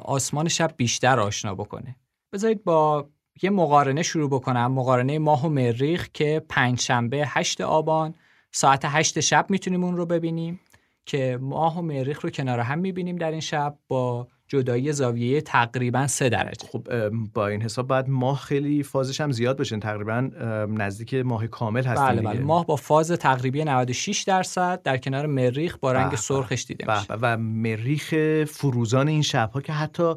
آسمان شب بیشتر آشنا بکنه. بذارید با یه مقارنه شروع بکنم. مقارنه ماه و مریخ که پنج شنبه 8 آبان ساعت 8 شب می‌تونیم اون رو ببینیم که ماه و مریخ رو کنار هم می‌بینیم در این شب با جدایی زاویه تقریبا سه درجه. خب با این حساب بعد ماه خیلی فازش هم زیاد باشه تقریبا نزدیک ماه کامل هست بله بله. ماه با فاز تقریبی 96 درصد. در کنار مریخ با رنگ سرخش دیده میشه. و مریخ فروزان این شبها که حتی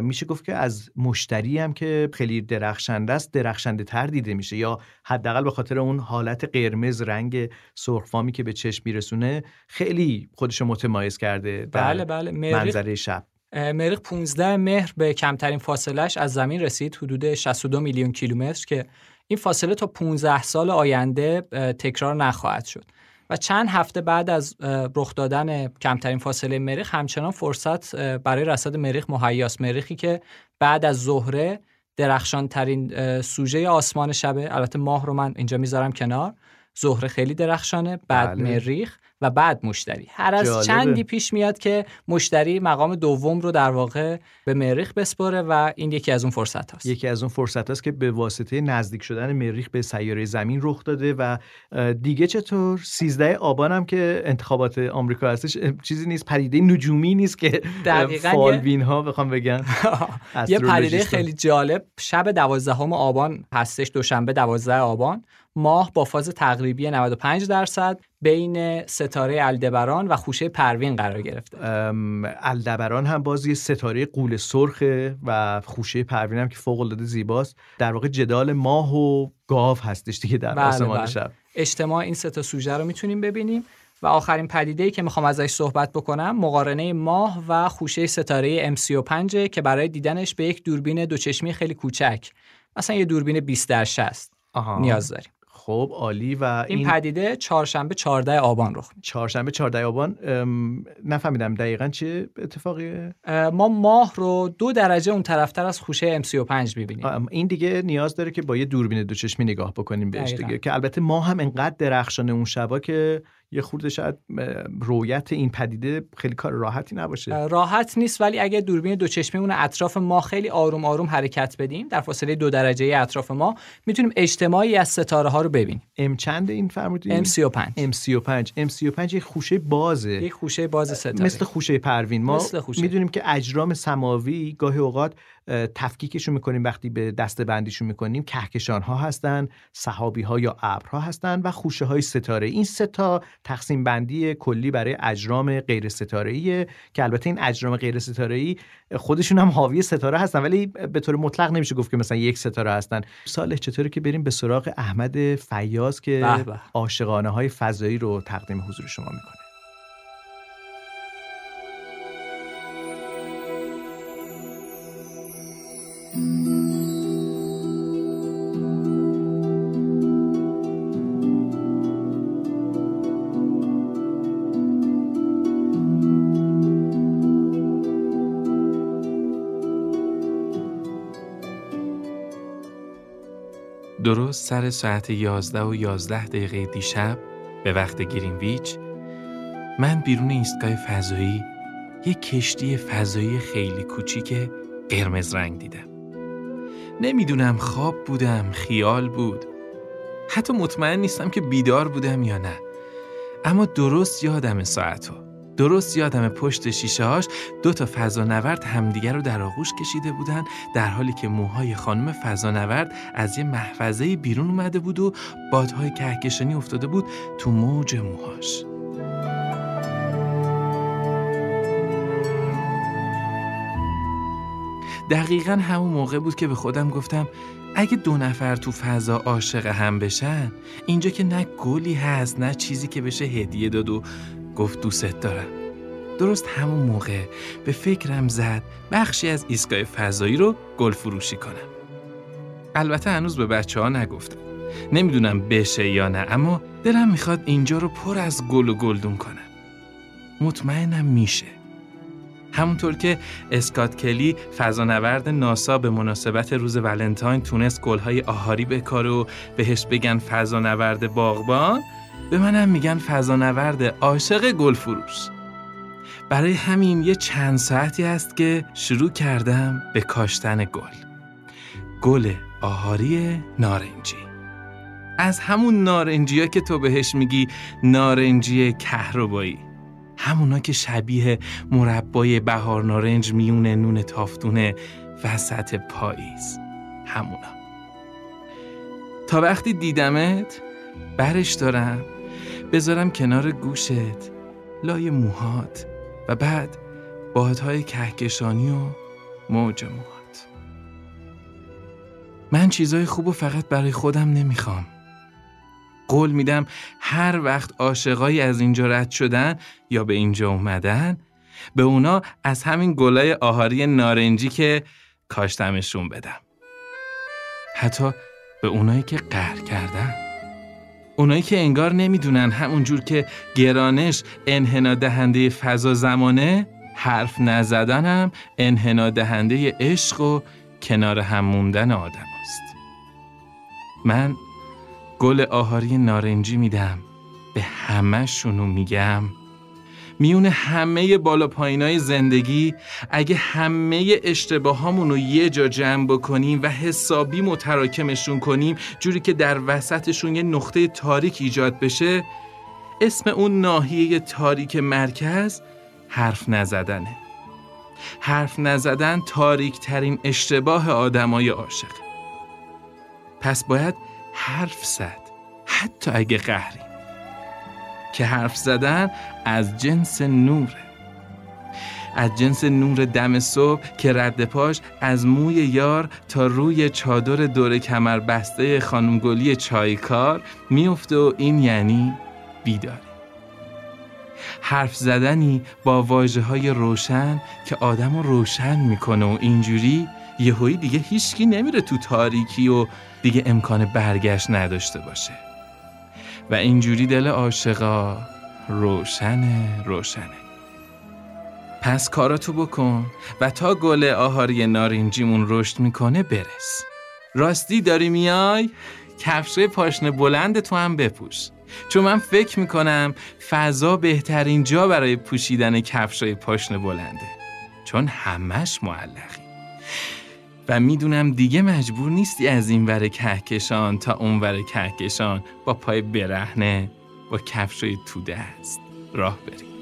میشه گفت که از مشتری هم که خیلی درخشنده است درخشنده تر دیده میشه. یا حداقل به خاطر اون حالت قرمز رنگ سرخفامی که به چشم میرسونه خیلی خودش متمایز کرده بله بله. منظره شب. مریخ 15 مهر به کمترین فاصلش از زمین رسید حدود 62 میلیون کیلومتر که این فاصله تا 15 سال آینده تکرار نخواهد شد. و چند هفته بعد از رخ دادن کمترین فاصله مریخ همچنان فرصت برای رصد مریخ مهیاست. مریخی که بعد از زهره درخشان ترین سوژه آسمان شبه البته ماه رو من اینجا می‌ذارم کنار زهره خیلی درخشانه بعد بله. مریخ. و بعد مشتری. هر از چندی پیش میاد که مشتری مقام دوم رو در واقع به مریخ بسپره و این یکی از اون فرصت هاست. یکی از اون فرصت هاست که به واسطه نزدیک شدن مریخ به سیاره زمین رخ داده و دیگه چطور؟ 13 آبان هم که انتخابات آمریکا هستش چیزی نیست پدیده نجومی نیست که فالبین ها بخوام بگن. یه پدیده خیلی جالب شب 12 آبان هستش دوشنبه 12 آبان. ماه با فاز تقریبی 95 درصد بین ستاره الدبران و خوشه پروین قرار گرفته. الدبران هم باز یه ستاره غول سرخه و خوشه پروین هم که فوق العاده زیباست. در واقع جدال ماه و گاو هستش دیگه در بله آسمان بله. شب. اجتماع این سه تا سوژه رو می‌تونیم ببینیم. و آخرین پدیده ای که می‌خوام ازش صحبت بکنم مقارنه ماه و خوشه ستاره M35 که برای دیدنش به یک دوربین دوچشمی خیلی کوچک. مثلا یه دوربین 20 در 60 نیاز داریم. خب عالی و این, این پدیده چهارشنبه 14 آبان رخ میده. چهارشنبه 14 آبان نفهمیدم دقیقا چه اتفاقیه ما ماه رو دو درجه اون طرفتر از خوشه M35 می‌بینیم. این دیگه نیاز داره که با یه دوربین دوچشمی نگاه بکنیم بهش دیگه که البته ما هم انقدر درخشانه اون شبا که یه خورده شاید رویت این پدیده خیلی کار راحتی نباشه. راحت نیست ولی اگه دوربین دو چشمی اون اطراف ما خیلی آروم آروم حرکت بدیم در فاصله دو درجه اطراف ما می‌تونیم اجتماعی از ستاره ها رو ببینیم. ام چند این فرمودید ام 35 ام 35 ام 35 یک خوشه بازه. یک خوشه باز ستاره. مثل خوشه پروین. ما. می‌دونیم که اجرام سماوی گاهی اوقات تفکیکشون می‌کنیم وقتی به دسته بندیشون می‌کنیم کهکشان ها هستن صحابی ها یا ابرها هستن و خوشه های ستاره. این سه تا تقسیم بندی کلی برای اجرام غیر ستاره که البته این اجرام غیر ستاره ای خودشون هم حاوی ستاره هستن ولی به طور مطلق نمیشه گفت که مثلا یک ستاره هستن. سال چطوری که بریم به سراغ احمد فیاض که عاشقانه های فضایی رو تقدیم حضور شما می‌کنه؟ درست سر ساعت یازده و یازده دقیقه دیشب به وقت گرینویچ من بیرون ایستگاه فضایی یک کشتی فضایی خیلی کوچیک قرمز رنگ دیدم. نمی‌دونم خواب بودم، خیال بود. حتی مطمئن نیستم که بیدار بودم یا نه. اما درست یادم ساعتو. درست یادم پشت شیشه هاش دو تا فضانورد همدیگر رو در آغوش کشیده بودن در حالی که موهای خانم فضانورد از یه محفظه بیرون اومده بود و بادهای کهکشانی افتاده بود تو موج موهاش. دقیقا همون موقع بود که به خودم گفتم اگه دو نفر تو فضا عاشق هم بشن اینجا که نه گلی هست نه چیزی که بشه هدیه داد و گفت دوست دارم. درست همون موقع به فکرم زد بخشی از ایستگاه فضایی رو گل فروشی کنم. البته هنوز به بچه ها نگفتم. نمی‌دونم بشه یا نه اما دلم می‌خواد اینجا رو پر از گل و گلدون کنم. مطمئنم میشه. همونطور که اسکات کلی فضانورد ناسا به مناسبت روز ولنتاین تونست گلهای آهاری بکاره و بهش بگن فضانورد باغبان به منم میگن فضانورد عاشق گل فروش. برای همین یه چند ساعتی است که شروع کردم به کاشتن گل. گل آهاری نارنجی. از همون نارنجی که تو بهش میگی نارنجی کهربایی. همونا که شبیه مربای بهار نارنج میونه نون تافتونه وسط پاییز. همونا. تا وقتی دیدمت برش دارم. بذارم کنار گوشت لای موهات و بعد بادهای کهکشانی و موج موهات. من چیزای خوب و فقط برای خودم نمی‌خوام. قول میدم هر وقت عاشقایی از اینجا رد شدن یا به اینجا اومدن به اونا از همین گلای آهاری نارنجی که کاشتمشون بدم. حتی به اونایی که قهر کردن. اونایی که انگار نمی‌دونن همونجور که گرانش انحنا دهنده فضا زمانه حرف نزدنم انحنا دهنده عشق و کنار هم موندن آدم است. من گل آهاری نارنجی میدم به همه شونو میگم میون همه بالا پایینای زندگی. اگه همه اشتباهامون رو یه جا جمع بکنیم و حسابی متراکمشون کنیم جوری که در وسطشون یه نقطه تاریک ایجاد بشه اسم اون ناحیه تاریک مرکز حرف نزدنه. حرف نزدن تاریک ترین اشتباه آدمای عاشق. پس باید حرف زد حتی اگه قهریم. که حرف زدن از جنس نوره. از جنس نور دم صبح که رد پاش از موی یار تا روی چادر دور کمر بسته خانم چایکار میفته و این یعنی بیداری. حرف زدنی با واجه های روشن که آدم رو روشن می‌کنه و اینجوری یهویی دیگه هیچکی نمیره تو تاریکی و دیگه امکان برگشت نداشته باشه. و اینجوری دل عاشقا روشنه روشنه. پس کاراتو بکن و تا گل آهاری نارنجیمون رشد می‌کنه برس. راستی داری میای؟ کفشه پاشنه بلند تو هم بپوش. چون من فکر می‌کنم فضا بهترین جا برای پوشیدن کفشای پاشنه بلنده. چون همش معلقی و می‌دونم دیگه مجبور نیستی از این ور کهکشان تا اون ور کهکشان با پای برهنه با کفشای توده است. راه بری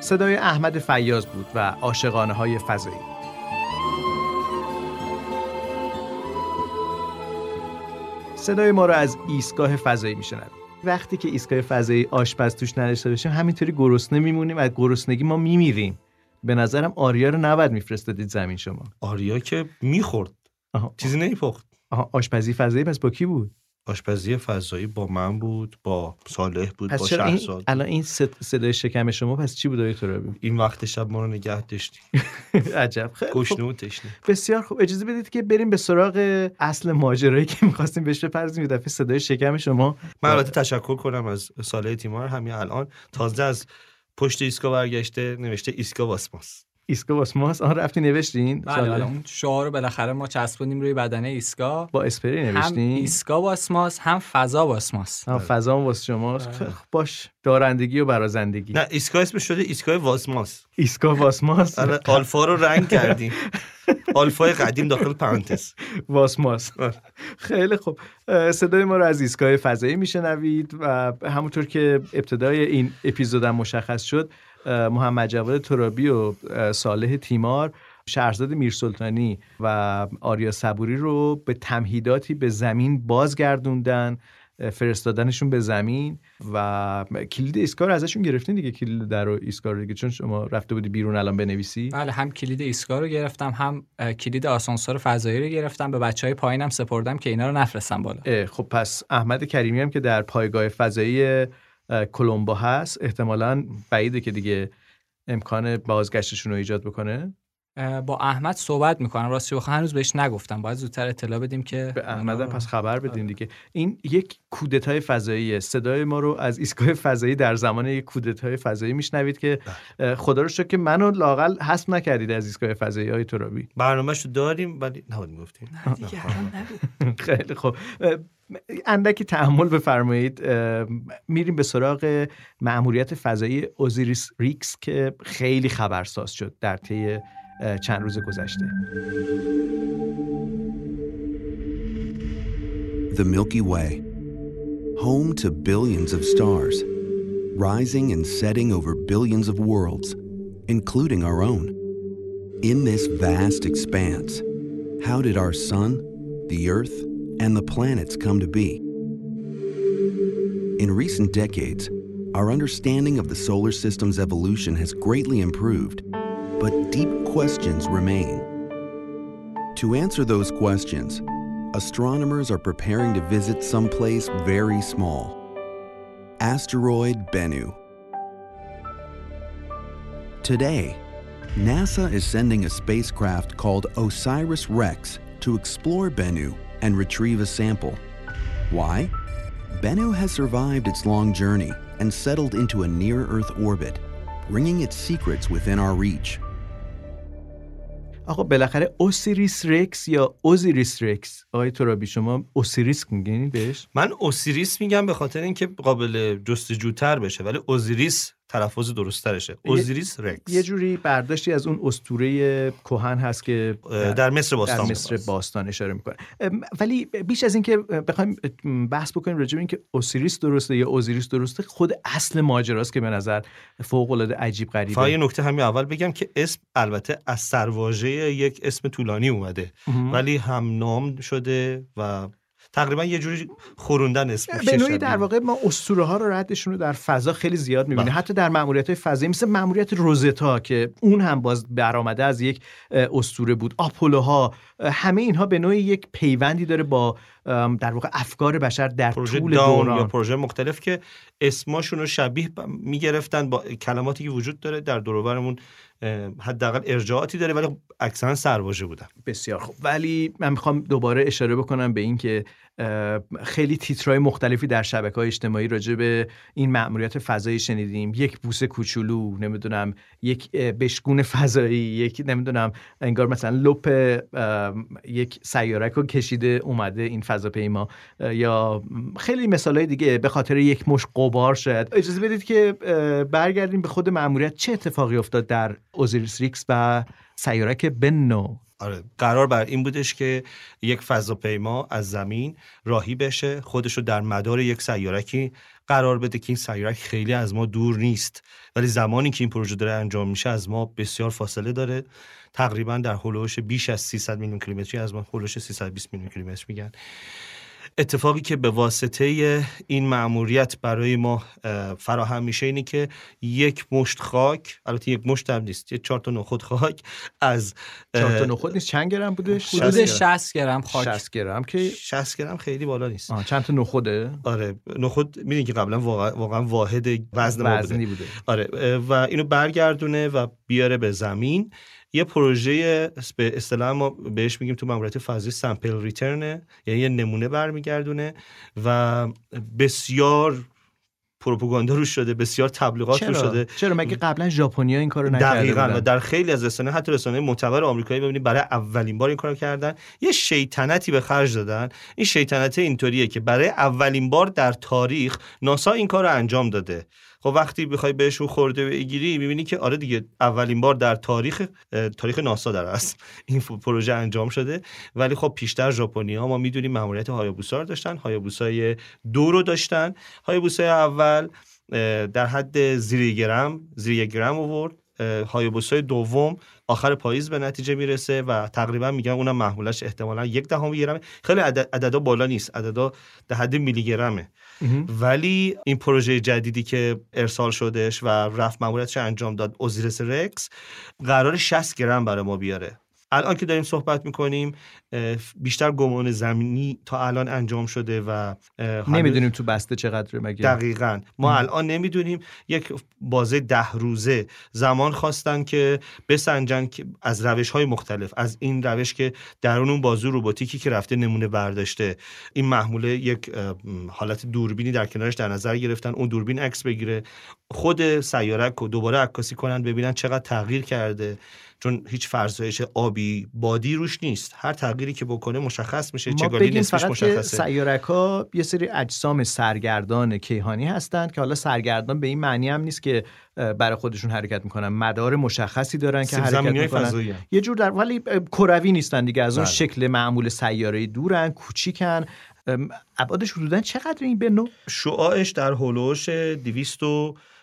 صدای احمد فیاض بود و عاشقانه های فضایی. صدای ما رو از ایستگاه فضایی میشنوید. وقتی که ایستگاه فضایی آشپز توش نداشته باشیم همینطوری گرسنه میمونیم. و گرسنگی ما میمیریم. به نظرم آریا رو نباید میفرستادید زمین شما. آریا که می‌خورد. آها. چیزی نمیپخت. آها. آشپزی فضایی پس با کی بود؟ آشپزی فضایی با من بود با صالح بود پس با چرا این شهرزاد. الان این صد- صدای شکم شما پس چی بود آقای ترابی؟ این وقت شب ما رو نگه داشتیم عجب. خیلی. گشنه و تشنه. بسیار خوب. اجازه بدید که بریم به سراغ اصل ماجرایی که می‌خواستیم بهش بپردازیم. یه دفعه صدای شکم شما من البته تشکر کنم از صالح تیمار. همین الان تازه از پشت ایسکا برگشته نوشته ایسکا واسماس. ایسکا واسماس آن رفتی نوشتین؟ بله بله اون شعار رو بالاخره ما چسبونیم روی بدنه ایسکا با اسپری هم نوشتین؟ ایسکا باسماس هم فضا باسماس هم فضا هم واسه شما خیلی خوب، باش. دارندگی و برازندگی. نه ایسکا اسمش شده ایسکای واسماس ایسکا واسماس آره، آلفا رو رنگ کردیم. آلفای قدیم داخل پرانتز. واسماس خیلی خوب. صدای ما رو از ایستگاه فضایی میشنوید و همونطور که ابتدای این اپیزودم مشخص شد محمد جواد ترابی و صالح تیمار شهرزاد میرسلطانی و آریا صبوری رو به تمهیداتی به زمین بازگردوندن فرستادنشون به زمین و کلید ایستگاه رو ازشون گرفتین دیگه کلید در و ایستگاه رو دیگه؟ چون شما رفته بودی بیرون الان بنویسی. بله هم کلید ایسکا رو گرفتم هم کلید آسانسور فضایی رو گرفتم به بچه های پایینم سپردم که اینا رو نفرستم بالا. خب پس احمد کریمی هم که در پایگاه فضایی کلمبو هست احتمالا بعیده که دیگه امکان بازگشتشون رو ایجاد بکنه. با احمد صحبت می‌کنم. راستی بخوام هنوز بهش نگفتم. باید زودتر اطلاع بدیم که به احمد هم رو- پس خبر بدین دیگه. این یک کودتای فضاییه صدای ما رو از ایستگاه فضایی در زمان یک کودتای فضایی میشنوید که اه، خدا رو شکر که منو لاقل حذف نکردید از ایستگاه فضایی های ترابی. برنامهش رو داریم ولی نباید گفتیم. خیلی خوب. اندکی تحمل بفرمایید. میریم به سراغ مأموریت فضایی اوزیریس ریکس که خیلی خبرساز شد در طی چند روز گذشته The Milky Way, home to billions of stars, rising and setting over billions of worlds, including our own. In this vast expanse, how did our Sun, the Earth, and the planets come to be? In recent decades, our understanding of the solar system's evolution has greatly improved, but deep questions remain. To answer those questions, astronomers are preparing to visit some place very small asteroid Bennu. Today, NASA is sending a spacecraft called OSIRIS REx to explore Bennu and retrieve a sample. Why? Bennu has survived its long journey and settled into a near Earth orbit, bringing its secrets within our reach. آقا بالاخره اوسیریس رکس یا اوزیریس رکس آقای ترابی شما اوسیریس میگین بهش؟ من اوسیریس میگم به خاطر اینکه قابل جستجوتر بشه ولی اوزیریس تلفظ درسترشه. اوزیریس رکس یه جوری برداشتی از اون اسطوره کهن هست که در مصر باستان در. مصر باستان اشاره می‌کنه. ولی بیش از اینکه بخوایم بحث بکنیم راجع به اینکه اوسیریس درسته یا اوزیریس درسته خود اصل ماجراست که به نظر فوق العاده عجیب فقط یه غریبه نکته همین اول بگم که اسم البته از سرواژه یک اسم طولانی اومده. ولی هم نام شده و تقریبا یه جوری خوروندن اسم به نوعی در واقع ما اسطوره ها رو ردشون رو در فضا خیلی زیاد می‌بینیم. بله. حتی در ماموریت های فضایی مثل ماموریت روزتا که اون هم باز برآمده از یک اسطوره بود. آپولوها اه، همه اینها به نوعی یک پیوندی داره با در واقع افکار بشر در پروژه طول داون یا دوران. پروژه مختلف که اسماشون رو شبیه می‌گرفتن با کلماتی که وجود داره در دورورمون حداقل ارجاعاتی داره ولی اکثرا سرواژه بودن. بسیار خوب. ولی من می‌خوام دوباره اشاره بکنم به این که اه، خیلی تیترهای مختلفی در شبکه های اجتماعی راجع به این مأموریت فضایی شنیدیم. یک بوس کوچولو نمی‌دونم یک بشگون فضایی یک نمی‌دونم انگار مثلا لپ یک سیارک رو کشیده اومده این فضاپیما. یا خیلی مثالهای دیگه به خاطر یک مش قبار شاید. اجازه بدید که برگردیم به خود مأموریت. چه اتفاقی افتاد در اوزیریس ریکس و سیارک بنو؟ آره قرار بر این بودش که یک فضاپیما از زمین راهی بشه خودش رو در مدار یک سیارکی قرار بده که این سیارک خیلی از ما دور نیست. ولی زمانی که این پروژه داره انجام میشه از ما بسیار فاصله داره. تقریبا در هلوش بیش از 300 میلیون کیلومتری از ما هلوش 320 میلیون کیلومتر میگن. اتفاقی که به واسطه این مأموریت برای ما فراهم میشه اینه که یک مشت خاک البته یک مشت هم نیست یه چهار تا نخود خاک از چهار تا نخود نیست چند گرم بودش حدود 60 گرم خاک. 60 گرم که 60 گرم خیلی بالا نیست. آه چند تا نخوده؟ آره نخود می‌دونی که قبلا واقعا, واقعا واحد وزن ما وزنی بوده. بوده آره و اینو برگردونه و بیاره به زمین. یه پروژه به اصطلاح ما بهش میگیم تو ماموریت فضایی سامپل ریترنه یعنی یه نمونه برمیگردونه و بسیار پروپاگاندا روش شده بسیار تبلیغات روش چرا؟ شده. چرا؟ مگه قبلا ژاپنیا این کارو نکرده دقیقاً و بودن در خیلی از رسانه حتی رسانه معتبر آمریکایی ببینید برای اولین بار این کارو کردن. یه شیطنتی به خرج دادن. این شیطنت اینطوریه که برای اولین بار در تاریخ ناسا این کار رو انجام داده. خب وقتی بخوای بهشون خورده بگیری می‌بینی که آره دیگه اولین بار در تاریخ تاریخ ناسا در است. این پروژه انجام شده. ولی خب پیشتر ژاپنی‌ها ما می‌دونیم ماموریت هایابوسا رو داشتن. هایابوسای دو رو داشتن. هایابوسای اول در حد زیر گرم زیر گرم آورد. هایابوسای دوم آخر پاییز به نتیجه می‌رسه و تقریبا میگن اونم محمولش احتمالا یک دهم گرمه. خیلی عدد- عددا بالا نیست عددا در حد میلی گرمه. ولی این پروژه جدیدی که ارسال شدش و رفت ماموریتش انجام داد اوزیرس رکس قرار 60 گرم برای ما بیاره. الان که داریم صحبت می‌کنیم بیشتر گمان زمینی تا الان انجام شده و نمی‌دونیم تو بسته چقدر مگه. دقیقا. ما الان نمی‌دونیم یک بازه ده روزه زمان خواستن که بسنجن که از روش های مختلف از این روش که درون اون بازو روباتیکی که رفته نمونه برداشته. این محموله یک حالت دوربینی در کنارش در نظر گرفتن اون دوربین عکس بگیره. خود سیارک رو دوباره عکاسی کنن ببینن چقدر تغییر کرده. چون هیچ فرزایش آبی بادی روش نیست. هر تغییری که بکنه مشخص میشه فقط که مشخصه. سیارک ها یه سری اجسام سرگردان کیهانی هستند که حالا سرگردان به این معنی هم نیست که برای خودشون حرکت می‌کنن. مدار مشخصی دارن که حرکت می‌کنن. فضایی. یه جور در ولی کروی نیستن دیگه. از اون بله. شکل معمول سیاره دورن کوچیکن. ابعادش حدودا چقدر این به نوع؟ شعاعش در هولوش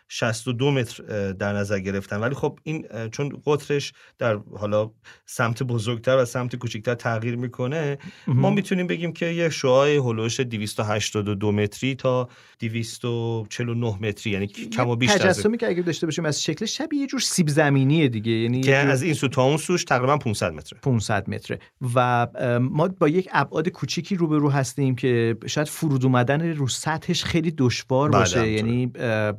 262 متر در نظر گرفتن. ولی خب این چون قطرش در حالا سمت بزرگتر و سمت کوچکتر تغییر می‌کنه ما می‌تونیم بگیم که یه شعاع هولوش 282 متری تا 249 متری یعنی کم و بیش تجسمی که اگه داشته باشیم از شکل شبیه یه جور سیب زمینیه دیگه یعنی که از این سو تا اون سوش تقریبا 500 متره. 500 متره. و ما با یک ابعاد کوچیکی روبرو هستیم که شاید فرود اومدن رو سطحش خیلی دشوار بله، باشه. یعنی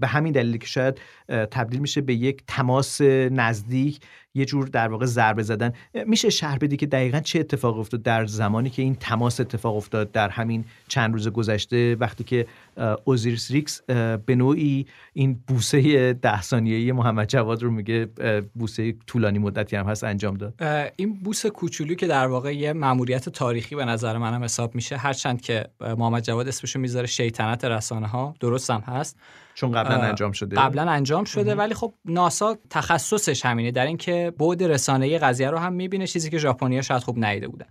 به همین دلیل که شاید تبدیل میشه به یک تماس نزدیک یه جور در واقع ضربه زدن. میشه شرح بدی که دقیقا چه اتفاق افتاد در زمانی که این تماس اتفاق افتاد در همین چند روز گذشته وقتی که اه، اوزیریس ریکس به نوعی این بوسه ده ثانیه‌ای محمد جواد رو میگه بوسه طولانی مدتی هم هست انجام داد. این بوس کوچولو که در واقع یه ماموریت تاریخی به نظر منم حساب میشه هرچند که محمد جواد اسمشو می‌ذاره شیطنت رسانه ها درست هم هست. چون قبلا انجام شده. قبلا انجام شده ولی خب ناسا تخصصش همینه در اینکه بعد رسانه‌ای قضیه رو هم می‌بینه چیزی که ژاپنیا شاید خوب ندیده بودن.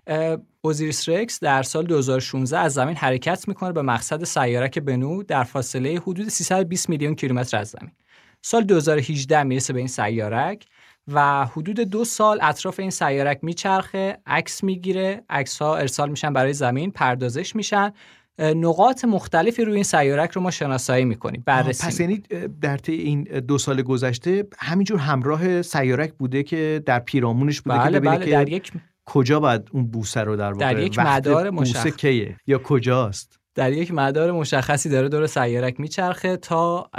اوزیریس رکس در سال 2016 از زمین حرکت می‌کنه به مقصد سیارک بنو در فاصله حدود 320 میلیون کیلومتر از زمین. سال 2018 می‌رسه به این سیارک و حدود دو سال اطراف این سیارک میچرخه عکس می‌گیره عکس ها ارسال میشن برای زمین پردازش میشن. نقاط مختلفی روی این سیارک رو ما شناسایی می‌کنیم بررسی پس یعنی در طی این دو سال گذشته همینجور همراه سیارک بوده که در پیرامونش بوده که بله ببینه بله که در یک کجا باید اون بوسه رو در واقع در یک مدار مشخص. کیه یا کجاست؟ در یک مدار مشخصی داره دور سیارک میچرخه تا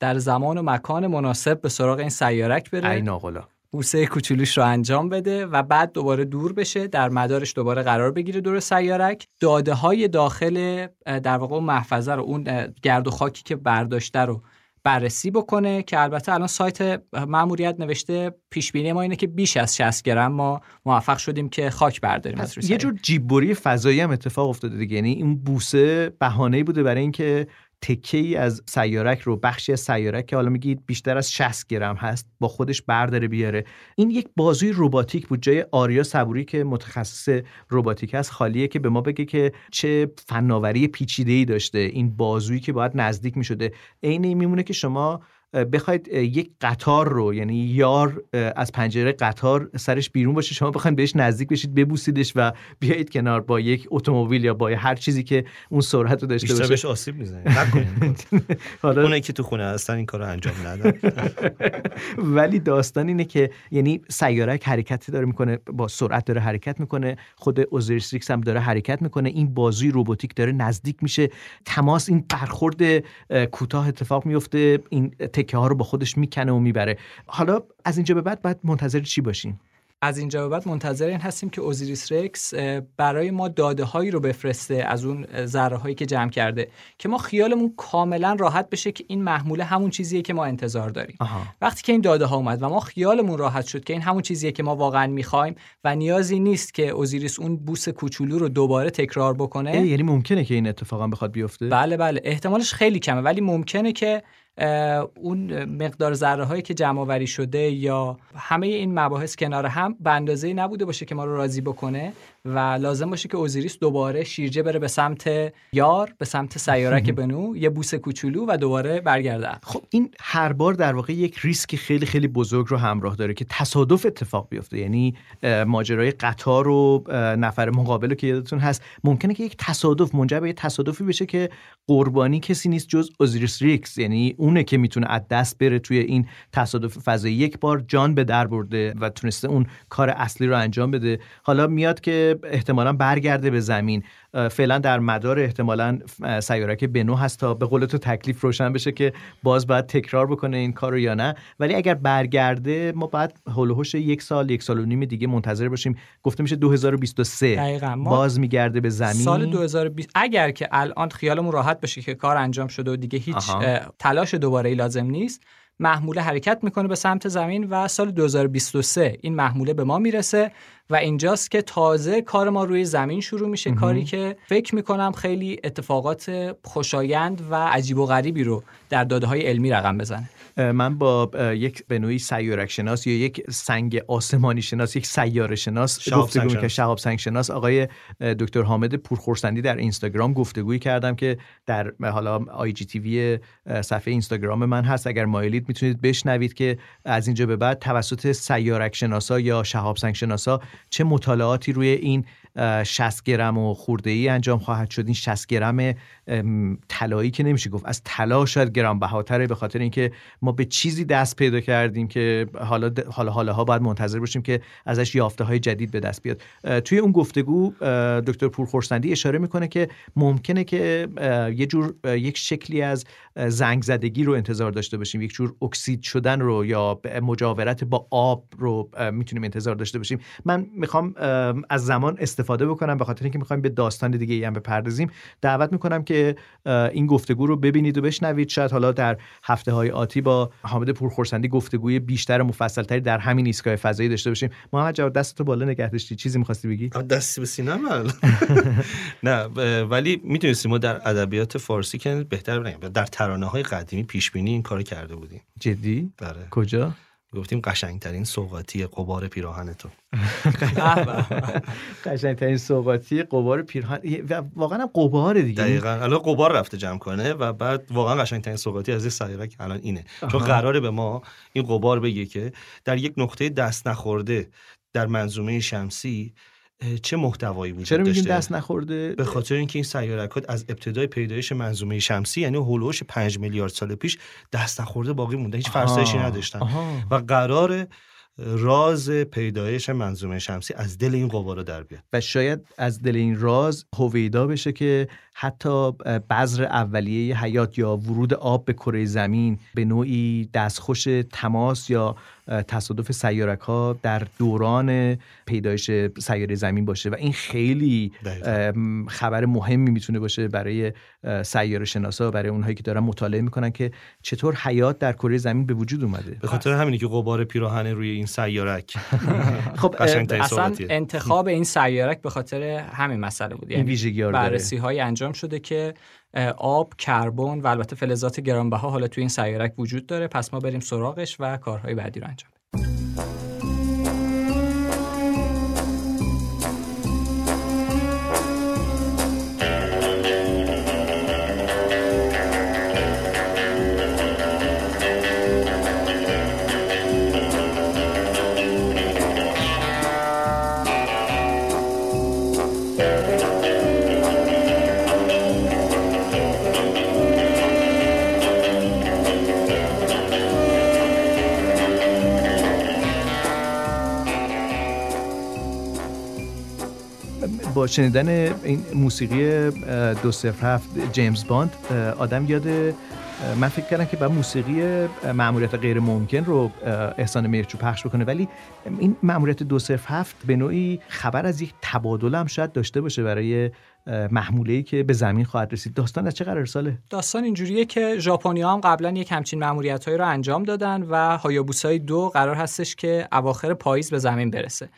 در زمان و مکان مناسب به سراغ این سیارک بره. ناقلا بوسه کوچولوش رو انجام بده و بعد دوباره دور بشه در مدارش دوباره قرار بگیره دور سیارک داده های داخل در واقع اون محفظه رو اون گرد و خاکی که برداشته رو بررسی بکنه که البته الان سایت ماموریت نوشته پیش بینی ما اینه که بیش از 60 گرم ما موفق شدیم که خاک برداریم از روی یه. جور جیببری فضایی هم اتفاق افتاده دیگه یعنی این بوسه بهانه‌ای بوده برای اینکه تکه ای از سیارک رو بخشی از سیارک که حالا میگید بیشتر از 60 گرم هست با خودش برداره بیاره. این یک بازوی رباتیک بود. جای آریا صبوری که متخصص رباتیک است خالیه که به ما بگه که چه فناوری پیچیده ای داشته. این بازویی که باید نزدیک می‌شده. عین میمونه که شما بخواید یک قطار رو یعنی یار از پنجره قطار سرش بیرون باشه شما بخواید بهش نزدیک بشید ببوسیدش و بیایید کنار با یک اتومبیل یا با هر چیزی که اون سرعت رو داشته باشه. بهش آسیب می‌زنید. حالا اونایی که تو خونه هستن این کارو انجام ندن. ولی داستان اینه که یعنی سیارک حرکتی داره می‌کنه با سرعت داره حرکت می‌کنه خود اوزیریس هم داره حرکت می‌کنه این بازوی روباتیک داره نزدیک میشه تماس این برخورد کوتاه اتفاق میفته این تکه ها رو با خودش می‌کنه و می‌بره. حالا از اینجا به بعد باید منتظر چی باشیم؟ از اینجا به بعد منتظر این هستیم که اوزیریس رکس برای ما داده هایی رو بفرسته از اون ذره هایی که جمع کرده که ما خیالمون کاملا راحت بشه که این محموله همون چیزیه که ما انتظار داریم. آها. وقتی که این داده ها اومد و ما خیالمون راحت شد که این همون چیزیه که ما واقعا می‌خوایم و نیازی نیست که اوزیریس اون بوس کوچولو رو دوباره تکرار بکنه یعنی ممکنه که این اتفاقا بخواد بیفته؟ بله بله. احتمالش خیلی کمه ولی ممکنه که اون مقدار ذره هایی که جمع آوری شده یا همه این مباحث کنار هم به اندازه نبوده باشه که ما رو راضی بکنه. و لازم باشه که اوزیریس دوباره شیرجه بره به سمت یار به سمت سیارک بنو یه بوس کوچولو و دوباره برگرده. خب این هر بار در واقع یک ریسک خیلی خیلی بزرگ رو همراه داره که تصادف اتفاق بیفته. یعنی ماجرای قطار و نفر مقابل رو که یادتون هست ممکنه که یک تصادف منجر به تصادفی بشه که قربانی کسی نیست جز اوزیریس ریکس. یعنی اونه که می‌تونه از دست بره توی این تصادف فضایی. یک بار جان به در برده و تونسته اون کار اصلی رو انجام بده. حالا میاد که احتمالا برگرده به زمین. فعلا در مدار احتمالا سیارک بنو هست تا به قول تو تکلیف روشن بشه که باز باید تکرار بکنه این کار رو یا نه. ولی اگر برگرده ما باید هولوهوش یک سال یک سال و نیم دیگه منتظر باشیم. گفته میشه 2023 دقیقاً. باز میگرده به زمین. سال 2020 اگر که الان خیالمون راحت بشه که کار انجام شده و دیگه هیچ تلاش دوباره ای لازم نیست محموله حرکت می‌کنه به سمت زمین و سال 2023 این محموله به ما می‌رسه و اینجاست که تازه کار ما روی زمین شروع میشه کاری که فکر می‌کنم خیلی اتفاقات خوشایند و عجیب و غریبی رو در داده های علمی رقم بزنه. من با یک به نوعی سیارک شناس یا یک سنگ آسمانی شناس یک سیاره شناس گفتگو می‌کنم شهاب سنگ شناس آقای دکتر حامد پورخورسندی در اینستاگرام گفتگویی کردم که در حالا آی جی تیوی صفحه اینستاگرام من هست. اگر مایلید می‌تونید بشنوید که از اینجا به بعد توسط سیارک شناسا یا شهاب سنگ شناسا چه مطالعاتی روی این 60 گرم و خورده ای انجام خواهد شد. این 60 گرم طلایی که نمیشه گفت. از طلا شاید گران بهاتره به خاطر اینکه ما به چیزی دست پیدا کردیم که حالا حالا حالا باید منتظر باشیم که ازش یافته های جدید به دست بیاد. توی اون گفتگو دکتر پورخورسندی اشاره می‌کنه که ممکنه که یه جور یک شکلی از زنگ زدگی رو انتظار داشته باشیم. یک جور اکسید شدن رو یا مجاورت با آب رو می‌تونیم انتظار داشته باشیم. من می‌خوام از زمان استفاده بکنم به خاطر اینکه می‌خوایم به داستان دیگه ای هم بپردازیم. دعوت می‌کنم که این گفتگو رو ببینید و بشنوید. شاید حالا در هفته های آتی با حامد پورخورسندی گفتگوی بیشتر و مفصلتری در همین ایستگاه فضایی داشته باشیم. محمد جواد دستتو بالا نگه داشتی. چیزی می‌خواستی بگی؟ دستی به سینه نه ولی می‌تونستیم ما در ادبیات فارسی که بهتر بگیم در ترانه های قدیمی پیش بینی این کارو کرده بودیم. جدی؟ بله. کجا؟ گفتیم قشنگترین سوقاتی قبار پیراهن تو قشنگترین سوقاتی قبار پیراهن. و واقعا هم قبار دیگه. دقیقاً. الان قبار رفته جمع کنه و بعد واقعا قشنگترین سوقاتی از این سیاره که الان اینه. چون قراره به ما این قبار بگه که در یک نقطه دست نخورده در منظومه شمسی چه محتوایی وجود چرا داشته؟ دست نخورده؟ به خاطر اینکه این سیارکات از ابتدای پیدایش منظومه شمسی یعنی هولوش 5 میلیارد سال پیش دست نخورده باقی مونده. هیچ فرسایشی نداشتن. آها. و قرار راز پیدایش منظومه شمسی از دل این قبارا در بیاد. و شاید از دل این راز هویدا بشه که حتی بذر اولیه حیات یا ورود آب به کره زمین به نوعی دستخوش تماس یا تصادف سیارک ها در دوران پیدایش سیاره زمین باشه و این خیلی خبر مهمی می‌تونه باشه برای سیاره شناسا برای اونهایی که دارن مطالعه می‌کنن که چطور حیات در کره زمین به وجود اومده. به خاطر همینی که غبار پیراهن روی این سیارک. خب اصلا انتخاب این سیارک به خاطر همین مسئله بود. ویژگی بررسی های انجام انجام شده که آب، کربن و البته فلزات گرانبها حالا توی این سیارک وجود داره. پس ما بریم سراغش و کارهای بعدی رو انجام شنیدن این موسیقی دو صفر هفت جیمز باند آدم یاد من فکر کردم که با موسیقی معمولیت غیر ممکن رو احسان میرچو پخش بکنه. ولی این معمولیت دو هفت به نوعی خبر از یک تبادل هم شاید داشته باشه برای محموله که به زمین خواهد رسید. داستان از چه قرار ساله؟ داستان اینجوریه که ژاپنی‌ها هم قبلا یک همچین مأموریت‌هایی رو انجام دادن و هایابوسای دو قرار هستش که اواخر پاییز به زمین برسه.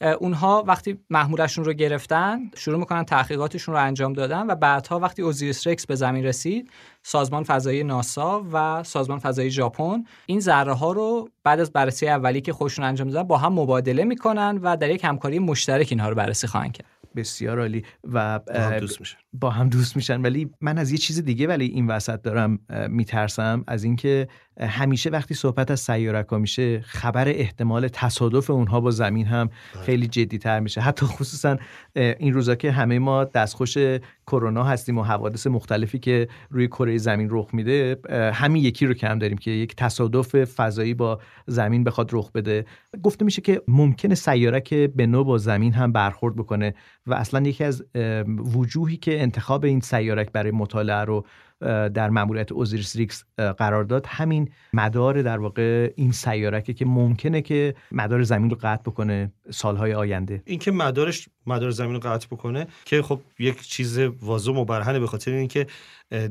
اونها وقتی محمولشون رو گرفتن شروع می‌کنن تحقیقاتشون رو انجام دادن و بعدها وقتی اوزیریس رکس به زمین رسید سازمان فضایی ناسا و سازمان فضایی ژاپن این ذره ها رو بعد از بررسی اولی که خودشون انجام دادن با هم مبادله می‌کنن و در یک همکاری مشترک اینها رو بررسی خواهند کرد. بسیار عالی و با هم دوست میشن. با هم دوست میشن. ولی من از یه چیز دیگه ولی این وسط دارم میترسم از اینکه همیشه وقتی صحبت از سیارک میشه خبر احتمال تصادف اونها با زمین هم خیلی جدی تر میشه. حتی خصوصا این روزا که همه ما دستخوش کرونا هستیم و حوادث مختلفی که روی کره زمین رخ میده همین یکی رو کم داریم که یک تصادف فضایی با زمین بخواد رخ بده. گفته میشه که ممکنه سیارک به نو با زمین هم برخورد بکنه و اصلا یکی از وجوهی که انتخاب این سیارک برای مطالعه رو در ماموریت اوزیریس ریکس قرار داد. همین مدار در واقع این سیارکه که ممکنه که مدار زمین رو قطع بکنه سالهای آینده. اینکه مدارش مدار زمین رو قطع بکنه که خب یک چیز واضح مبرهنه به خاطر اینکه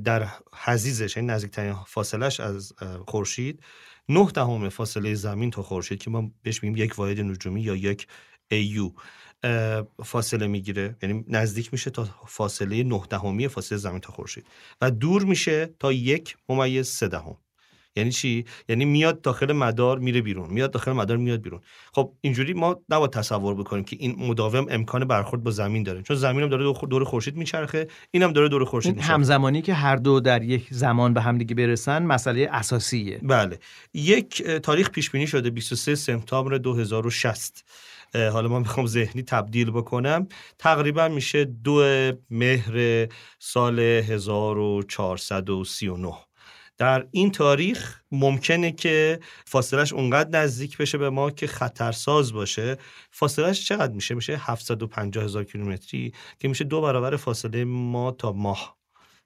در حزیزش این نزدیکترین فاصلش از خورشید نه دهم فاصله زمین تا خورشید که ما بهش میگیم یک واحد نجومی یا یک ایو فاصله می‌گیره. یعنی نزدیک میشه تا فاصله نه دهمی فاصله زمین تا خورشید. و دور میشه تا یک ممیز سه دهم. یعنی چی؟ یعنی میاد داخل مدار میره بیرون. میاد داخل مدار میاد بیرون. خب اینجوری ما نباید تصور بکنیم که این مداوم امکان برخورد با زمین داره. چون زمین هم داره دور خورشید میچرخه اینم داره دور خورشید میچرخه. همزمانی که هر دو در یک زمان به هم دیگه برسن مسئله اساسیه. بله. یک تاریخ پیش بینی شده 23 سپتامبر 2060 حالا من می‌خوام ذهنی تبدیل بکنم. تقریبا میشه دو مهر سال 1439 در این تاریخ ممکنه که فاصلش اونقدر نزدیک بشه به ما که خطرساز باشه. فاصلش چقدر میشه؟ میشه 750 هزار کیلومتری که میشه دو برابر فاصله ما تا ماه.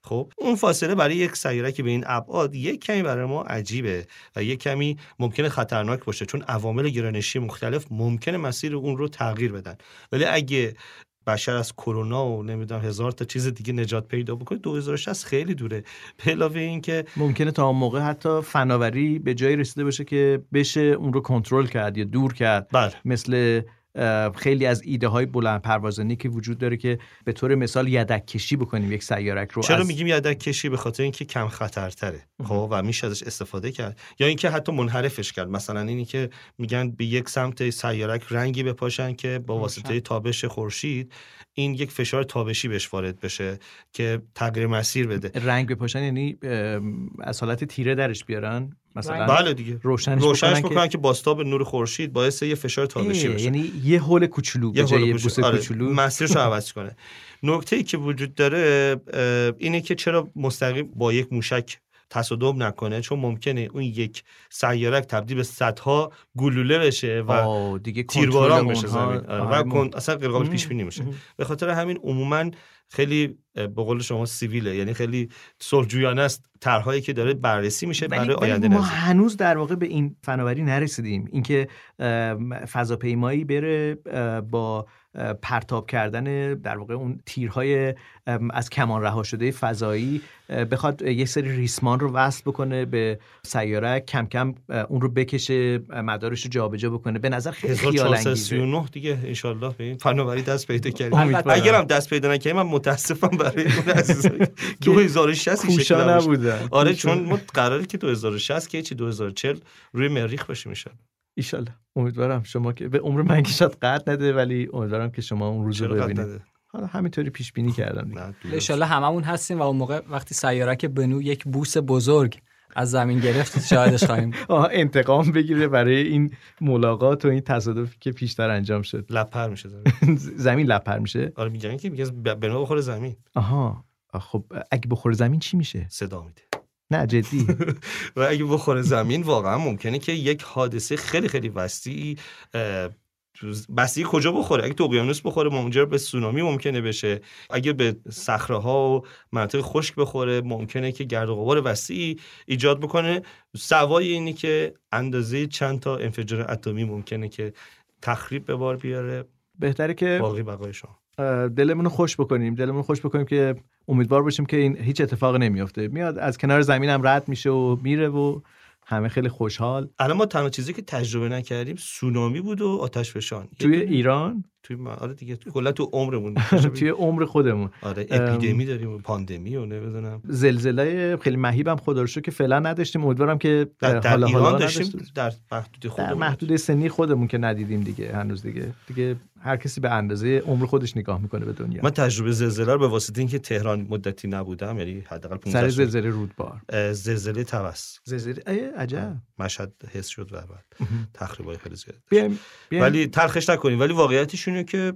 خب اون فاصله برای یک سیاره که به این ابعاد یک کمی برای ما عجیبه و یک کمی ممکنه خطرناک باشه چون عوامل گرانشی مختلف ممکنه مسیر اون رو تغییر بدن. ولی اگه بشر از کرونا و نمی‌دونم هزار تا چیز دیگه نجات پیدا بکنه 2060 خیلی دوره. به علاوه این که ممکنه تا اون موقع حتی فناوری به جایی رسیده باشه که بشه اون رو کنترل کرد یا دور کرد. بله. مثل خیلی از ایده های بلند پروازانی که وجود داره که به طور مثال یدک کشی بکنیم یک سیارک رو چرا از... میگیم یدک کشی؟ به خاطر اینکه کم خطرتره. خب و میشه ازش استفاده کرد. یا اینکه حتی منحرفش کرد. مثلا اینی که میگن به یک سمت سیارک رنگی بپاشن که با واسطه تابش خورشید این یک فشار تابشی بهش وارد بشه که تغییر مسیر بده. رنگ بپاشن یعنی از حالت تیره درش بیارن. مثلا بله دیگه. روشنش, روشنش بکنن, بکنن که باستاب نور خورشید باعث یه فشار تابشی بشه. یعنی یه هول کوچولو به جای بوس آره. کوچولو. مسیرش رو عوض کنه. نکته ای که وجود داره اینه که چرا مستقیم با یک موشک تصادم نکنه چون ممکنه اون یک سیارک تبدیل به صدها گلوله بشه و دیگه تیرباران بشه زمین. و کن... اصلا غیر قابل پیش بینی میشه. به خاطر همین عموما خیلی به قول شما سیویله. یعنی خیلی صلحجویانه است طرحهایی که داره بررسی میشه برای آینده ما هنوز در واقع به این فناوری نرسیدیم. اینکه فضاپیمایی بره با پرتاب کردن در واقع اون تیرهای از کمان رها شده فضایی بخواد یه سری ریسمان رو وصل بکنه به سیاره کم کم اون رو بکشه مدارش رو جابجا بکنه. به نظر خیلی خیال انگیزه. دیگه ان به این فناوری دست پیدا کردیم. اگرم دست پیدا نکردیم من متاسفم برای اون عزیزایی که 2060 این شکل. نبودن. آره. چون ما قراره که 2060 که چی 2040 روی مریخ باشیم میشن ایشالله امیدوارم شما که به عمر من که شاید قد نده ولی امیدوارم که شما اون روز رو ببینید؟ حالا همینطوری پیش بینی کردم دیگه. درست. انشالله هممون هستیم و اون موقع وقتی سیارک بنو یک بوس بزرگ از زمین گرفت شاهدش خواهیم انتقام بگیره برای این ملاقات و این تصادفی که پیشتر انجام شد. لپر میشه زمین. زمین لپر میشه؟ آره میگن که میگه بنا بخوره زمین. آها. آه، خب اگه بخور زمین چی میشه؟ صدا میده. نه جدی. و اگه بخوره زمین واقعا ممکنه که یک حادثه خیلی خیلی وسیعی بستگی کجا بخوره؟ اگه تو اقیانوس بخوره منجر به سونامی ممکنه بشه. اگه به صخره و مناطق خشک بخوره ممکنه که گرد و غبار وسیعی ایجاد بکنه. سوای اینی که اندازه چند تا انفجار اتمی ممکنه که تخریب به بار بیاره. بهتره که باقی بقای شما. دلمون خوش بکنیم. دلمون خوش بکنیم که امیدوار باشیم که این هیچ اتفاقی نمیافته. میاد از کنار زمین هم رد میشه و میره و همه خیلی خوشحال. الان ما تنها چیزی که تجربه نکردیم سونامی بود و آتش فشان. توی ایران توی ما- آره دیگه کلا تو عمرمون توی عمر خودمون. آره اپیدمی داریم و پاندمی و نمی‌دونم. زلزله خیلی مهیبم خدا رو شکر که فعلا نداشتیم. امیدوارم که در, در حالا ایران حالا داشتیم در محدود در خودمون. محدوده سنی خودمون که ندیدیم دیگه هنوز دیگه. دیگه هر کسی به اندازه عمر خودش نگاه می‌کنه به دنیا. من تجربه زلزله رو به واسطه اینکه تهران مدتی نبودم یعنی حداقل 15 سر زلزله رودبار زلزله توس. زلزله ای عجب. مشهد حس شد و بعد تخریبای خیلی زیاد. ولی تلخش نکنیم ولی واقعیتش اینه که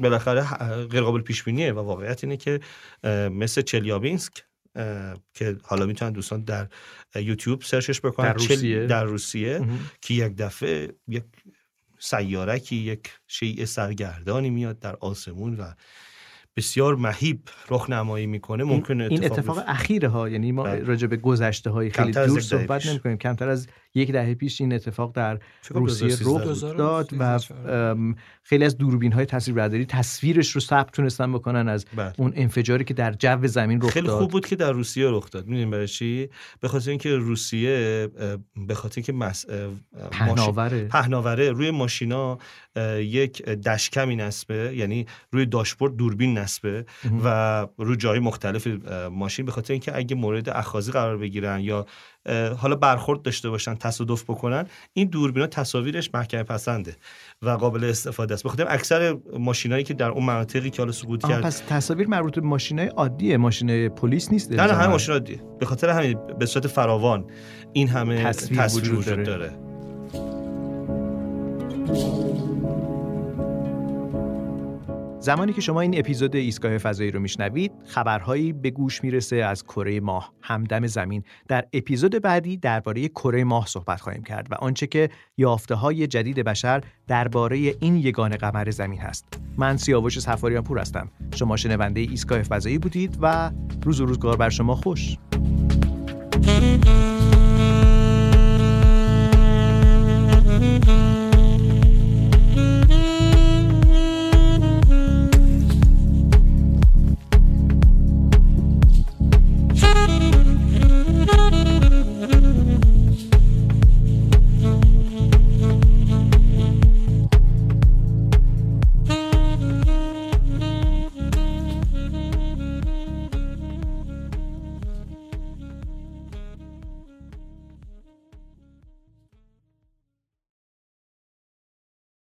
بالاخره غیر قابل پیش بینیه و واقعیت اینه که مثل چلیابینسک که حالا می‌تونن دوستان در یوتیوب سرچش بکنن در روسیه. در روسیه. که یک دفعه یک سیارکی یک شیء سرگردانی میاد در آسمون و بسیار مهیب رخ نمایی می‌کنه ممکنه این اتفاق, اتفاق. اخیره ها یعنی ما بله. راجع به گذشته های خیلی دور صحبت پیش. نمی کنیم کمتر از یک دهه پیش این اتفاق در روسیه 2013 رخ. داد و 2013 ام، خیلی از دوربین های تصویربرداری تصویرش رو ثبت تونستن بکنن از بله. اون انفجاری که در جو زمین رخ خیلی داد خوب بود که در روسیه رخ داد می‌دونیم برای چی به خاطر اینکه روسیه به خاطر اینکه مس... اه، ماشین- پهناوره پهناوره روی ماشینا یک دشکمی نصبه یعنی روی داشبورد دوربین نصبه و روی جای مختلف ماشین به خاطر اینکه اگه مورد اخاذی قرار بگیرن یا حالا برخورد داشته باشن تصادف بکنن این دوربینا تصاویرش محکم پسنده و قابل استفاده است بخاطر اکثر ماشینایی که در اون مناطقی که حالا سقوط کرد پس تصاویر مربوط به ماشینای عادیه ماشین پلیس نیست نه نه همه ماشین عادیه به خاطر همین به صورت فراوان این همه تصویر تصویر, وجود وجود, داره. داره. زمانی که شما این اپیزود ایستگاه فضایی رو میشنوید خبرهایی به گوش می‌رسه از کره ماه. همدم زمین. در اپیزود بعدی درباره کره ماه صحبت خواهیم کرد و آنچه که یافته های جدید بشر درباره این یگان قمر زمین هست. من سیاوش سفاریان پور هستم. شما شنونده ایستگاه فضایی بودید و روز و روزگار بر شما خوش.